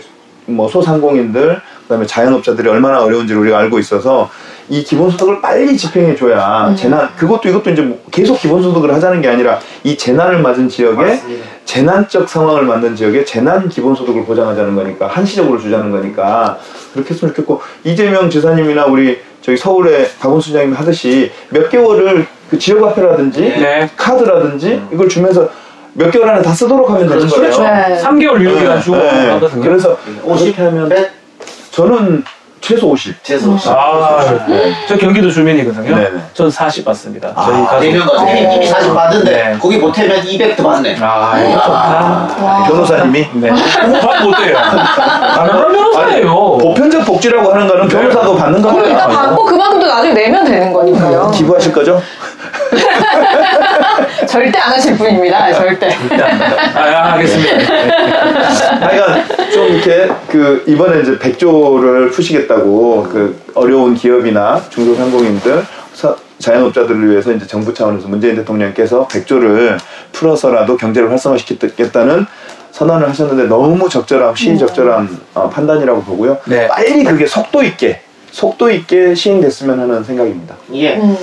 S4: 뭐 소상공인들 그다음에 자영업자들이 얼마나 어려운지 를 우리가 알고 있어서 이 기본소득을 빨리 집행해 줘야 재난 그것도 이것도 이제 뭐 계속 기본소득을 하자는 게 아니라 이 재난을 맞은 지역에
S3: 맞습니다.
S4: 재난적 상황을 만든 지역에 재난 기본소득을 보장하자는 거니까 한시적으로 주자는 거니까 그렇게 했으면 좋겠고 이재명 지사님이나 우리 저기 서울의 박원순 시장님이 하듯이 몇 개월을 그 지역화폐라든지
S2: 네.
S4: 카드라든지 이걸 주면서 몇 개월 안에 다 쓰도록 하면 되는
S3: 그렇죠.
S4: 거예요.
S1: 네.
S2: 3개월 유효기간
S4: 네,
S2: 주고
S4: 네. 그래서
S3: 50
S4: 그렇게 하면
S3: 백
S4: 저는 최소 50.
S3: 재수
S2: 아, 저 경기도 주민이거든요.
S4: 네네.
S2: 전 40 받습니다.
S4: 아,
S2: 저희 가족.
S3: 대면 같은 이미 사실 받은데
S2: 네.
S3: 거기 보태면 200도 받네.
S2: 아, 이거 좋다.
S1: 와.
S4: 변호사님이
S2: 네. 밥 못해요. 가난한 변호사예요.
S4: 보편적 복지라고 하는 거는 변호사도 받는
S1: 그럼
S4: 겁니다.
S1: 일단 받고 그만큼 또 나중에 내면 되는 거니까요.
S4: 기부하실 거죠?
S1: 절대 안 하실 분입니다. 절대.
S2: 아, 아, 알겠습니다.
S4: 하여간 좀 이렇게 그 이번에 이제 100조를 푸시겠다고 그 어려운 기업이나 중소상공인들 사- 자영업자들을 위해서 이제 정부 차원에서 문재인 대통령께서 100조를 풀어서라도 경제를 활성화시키겠다는 선언을 하셨는데 너무 적절한 시의적절한 어, 판단이라고 보고요.
S2: 네.
S4: 빨리 그게 속도 있게 속도 있게 시행됐으면 하는 생각입니다.
S3: 예.
S1: 음.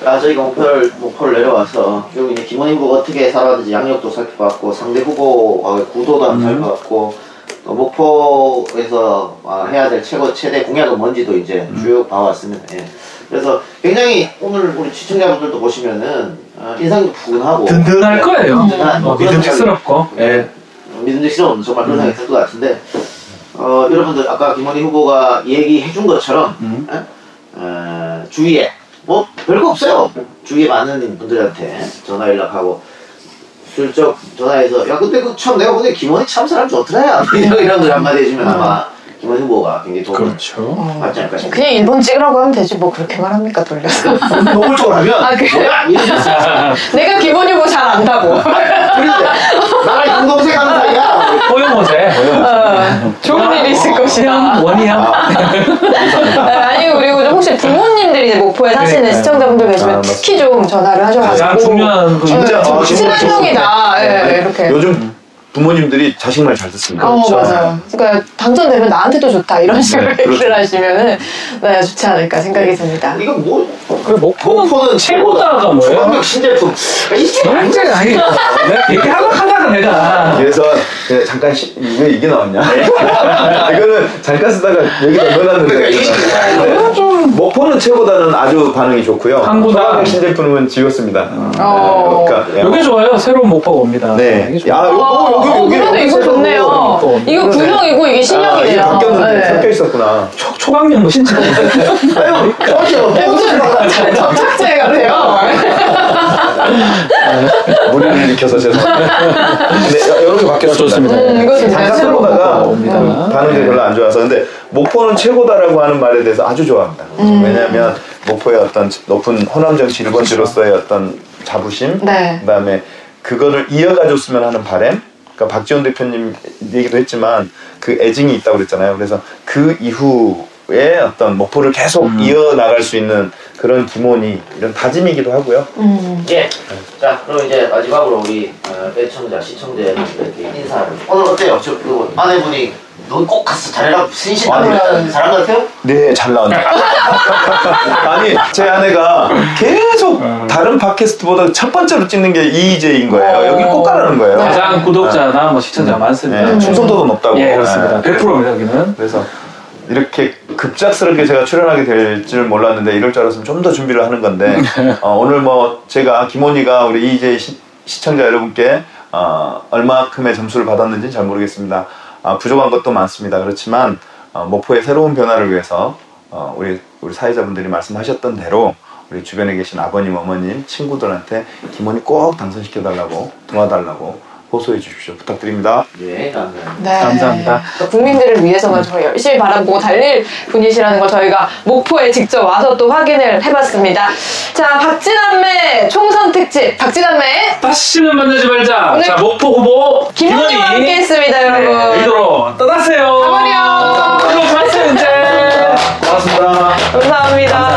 S1: 네.
S3: 아, 저희가 목표를, 목표를 내려와서, 쭉 이제 김원희 후보가 어떻게 살아왔는지 양력도 살펴봤고, 상대 후보와의 구도도 한번 살펴봤고, 또 목포에서 아, 해야 될 최고, 최대 공약은 뭔지도 이제 쭉 봐왔습니다. 예. 그래서 굉장히 오늘 우리 시청자분들도 보시면은, 어, 인상도 푸근하고.
S2: 든든할 거예요.
S3: 든든한
S2: 어,
S3: 그런
S2: 믿음직스럽고.
S3: 예. 믿음직스러운 정말 그런 생각이 들 것 같은데, 어, 여러분들 아까 김원희 후보가 얘기해 준 것처럼, 예? 어, 주위에 뭐 별거 없어요. 주위에 많은 분들한테 전화 연락하고 슬쩍 전화해서 야 근데 그 참 내가 보니 김원희 참 사람 좋더라 이런 이런 걸 한마디 해주면 아마 김원희 후보가 굉장히 도움을
S2: 그렇죠.
S3: 받지 않을까 싶어요.
S1: 그냥 일본 찍으라고 하면 되지 뭐 그렇게 말합니까 돌려서.
S3: 노골적으로 하면
S1: 아, 그래요?
S3: 뭐야 이러면서
S1: 내가 기본 후보 잘 안다고.
S3: 그런데 나랑 동동생 하는 사이야.
S2: 호영호세.
S1: 어, 좋은 일이 있을 것이다.
S2: 원이야.
S1: 네, 아니 그리고 좀 혹시 부모님들이 목포에 사시는
S2: 그러니까요.
S1: 시청자분들 계시면
S4: 아.
S1: 특히 좀 전화를 하셔가지고
S2: 가장 중요한 그
S4: 진짜,
S1: 네,
S4: 아, 진짜
S1: 친환경이다 네, 이렇게
S4: 요즘 부모님들이 자식 말 잘 듣습니다.
S1: 어
S2: 그렇죠.
S1: 맞아요. 그러니까 당첨되면 나한테도 좋다 이런 식으로
S4: 네,
S1: 얘기를
S4: 그렇죠.
S1: 하시면은 네 좋지 않을까 생각이 듭니다.
S3: 이거 뭐
S2: 그래, 목포는
S3: 목포는
S2: 최고다가 뭐예요?
S3: 중앙역 신제품 이게
S2: 완전히 아니. 내가 얘기하려고 하다가 내가.
S4: 그래서 그냥 잠깐 시, 왜 이게 나왔냐? 이거는 잠깐 쓰다가 여기다 넣어놨는데 네. 목포는 최고다는 아주 반응이 좋고요.
S2: 항구다.
S4: 청와대 신제품은 지웠습니다.
S1: 어.
S4: 네, 그러니까
S2: 여기 좋아요. 새로운 목포가 옵니다.
S4: 네.
S2: 이게 좋아요.
S4: 야, 여기
S1: 어, 그래도 이거 좋네요.
S2: 또
S1: 이거. 구형이고 이게
S4: 아, 이게
S1: 신형이네요.
S4: 바뀌었는데
S1: 네.
S4: 섞여 있었네. 있었구나.
S2: 초.
S3: 아유, 그렇죠.
S1: 무슨 접착제 같아요.
S4: 무리를 일으켜서 죄송합니다. 네, 이렇게 바뀌었습니다.
S2: 좋습니다.
S1: 음, 이거.
S4: 잠깐
S1: 새로운
S4: 보다가
S1: 거.
S2: 옵니다.
S4: 음, 반응이 별로 안 좋아서 근데 목포는 최고다라고 하는 말에 대해서 아주 좋아합니다.
S1: 음.
S4: 왜냐하면 목포의 어떤 높은 호남정치 일본지로서의 어떤 자부심,
S1: 네.
S4: 그다음에 그거를 이어가줬으면 하는 바램. 그러니까 박지원 대표님 얘기도 했지만 그 애증이 있다고 그랬잖아요. 그래서 그 이후에 어떤 목포를 계속
S1: 음.
S4: 이어 나갈 수 있는 그런 기본이 이런 다짐이기도 하고요.
S1: 음.
S3: 예. 자, 그럼 이제 마지막으로 우리 어, 애청자, 시청자 여러분들께 인사를. 오늘 어때요? 저, 그 아내분이 넌꼭 가서 잘해라 신신
S4: 아니.
S3: 사람 같아요?
S4: 네, 잘 나온다. 아니, 제 아내가 계속 다른 팟캐스트보다 첫 번째로 찍는 게 이희재인 거예요. 여기 꼭 가라는 거예요.
S2: 가장 구독자나 뭐 시청자가 많습니다.
S4: 네, 충성도도 높다고.
S2: 예, 그렇습니다.
S4: 네.
S2: 100%입니다, 여기는.
S4: 그래서 이렇게 급작스럽게 제가 출연하게 될 줄 몰랐는데 이럴 줄 알았으면 좀 더 준비를 하는 건데 어, 오늘 뭐 제가 김원희가 우리 이재 시, 시청자 여러분께 어, 얼마큼의 점수를 받았는지는 잘 모르겠습니다. 아, 부족한 것도 많습니다. 그렇지만 어, 목포의 새로운 변화를 위해서 어, 우리 우리 사회자분들이 말씀하셨던 대로 우리 주변에 계신 아버님, 어머님, 친구들한테 김원희 꼭 당선시켜 달라고 도와달라고 호소해 주십시오. 부탁드립니다.
S3: 예, 감사합니다.
S1: 네.
S2: 감사합니다.
S1: 국민들을 위해서만 음. 저희 열심히 바라보고 달릴 분이시라는 걸 저희가 목포에 직접 와서 또 확인을 해봤습니다. 자, 박진남매 총선 특집, 박진남매
S2: 다시는 만나지 말자. 자, 목포 후보
S1: 김원희와 함께 했습니다, 여러분.
S2: 네, 이도로 떠나세요. 가버려. 들어가세요 이제. 고맙습니다. 감사합니다.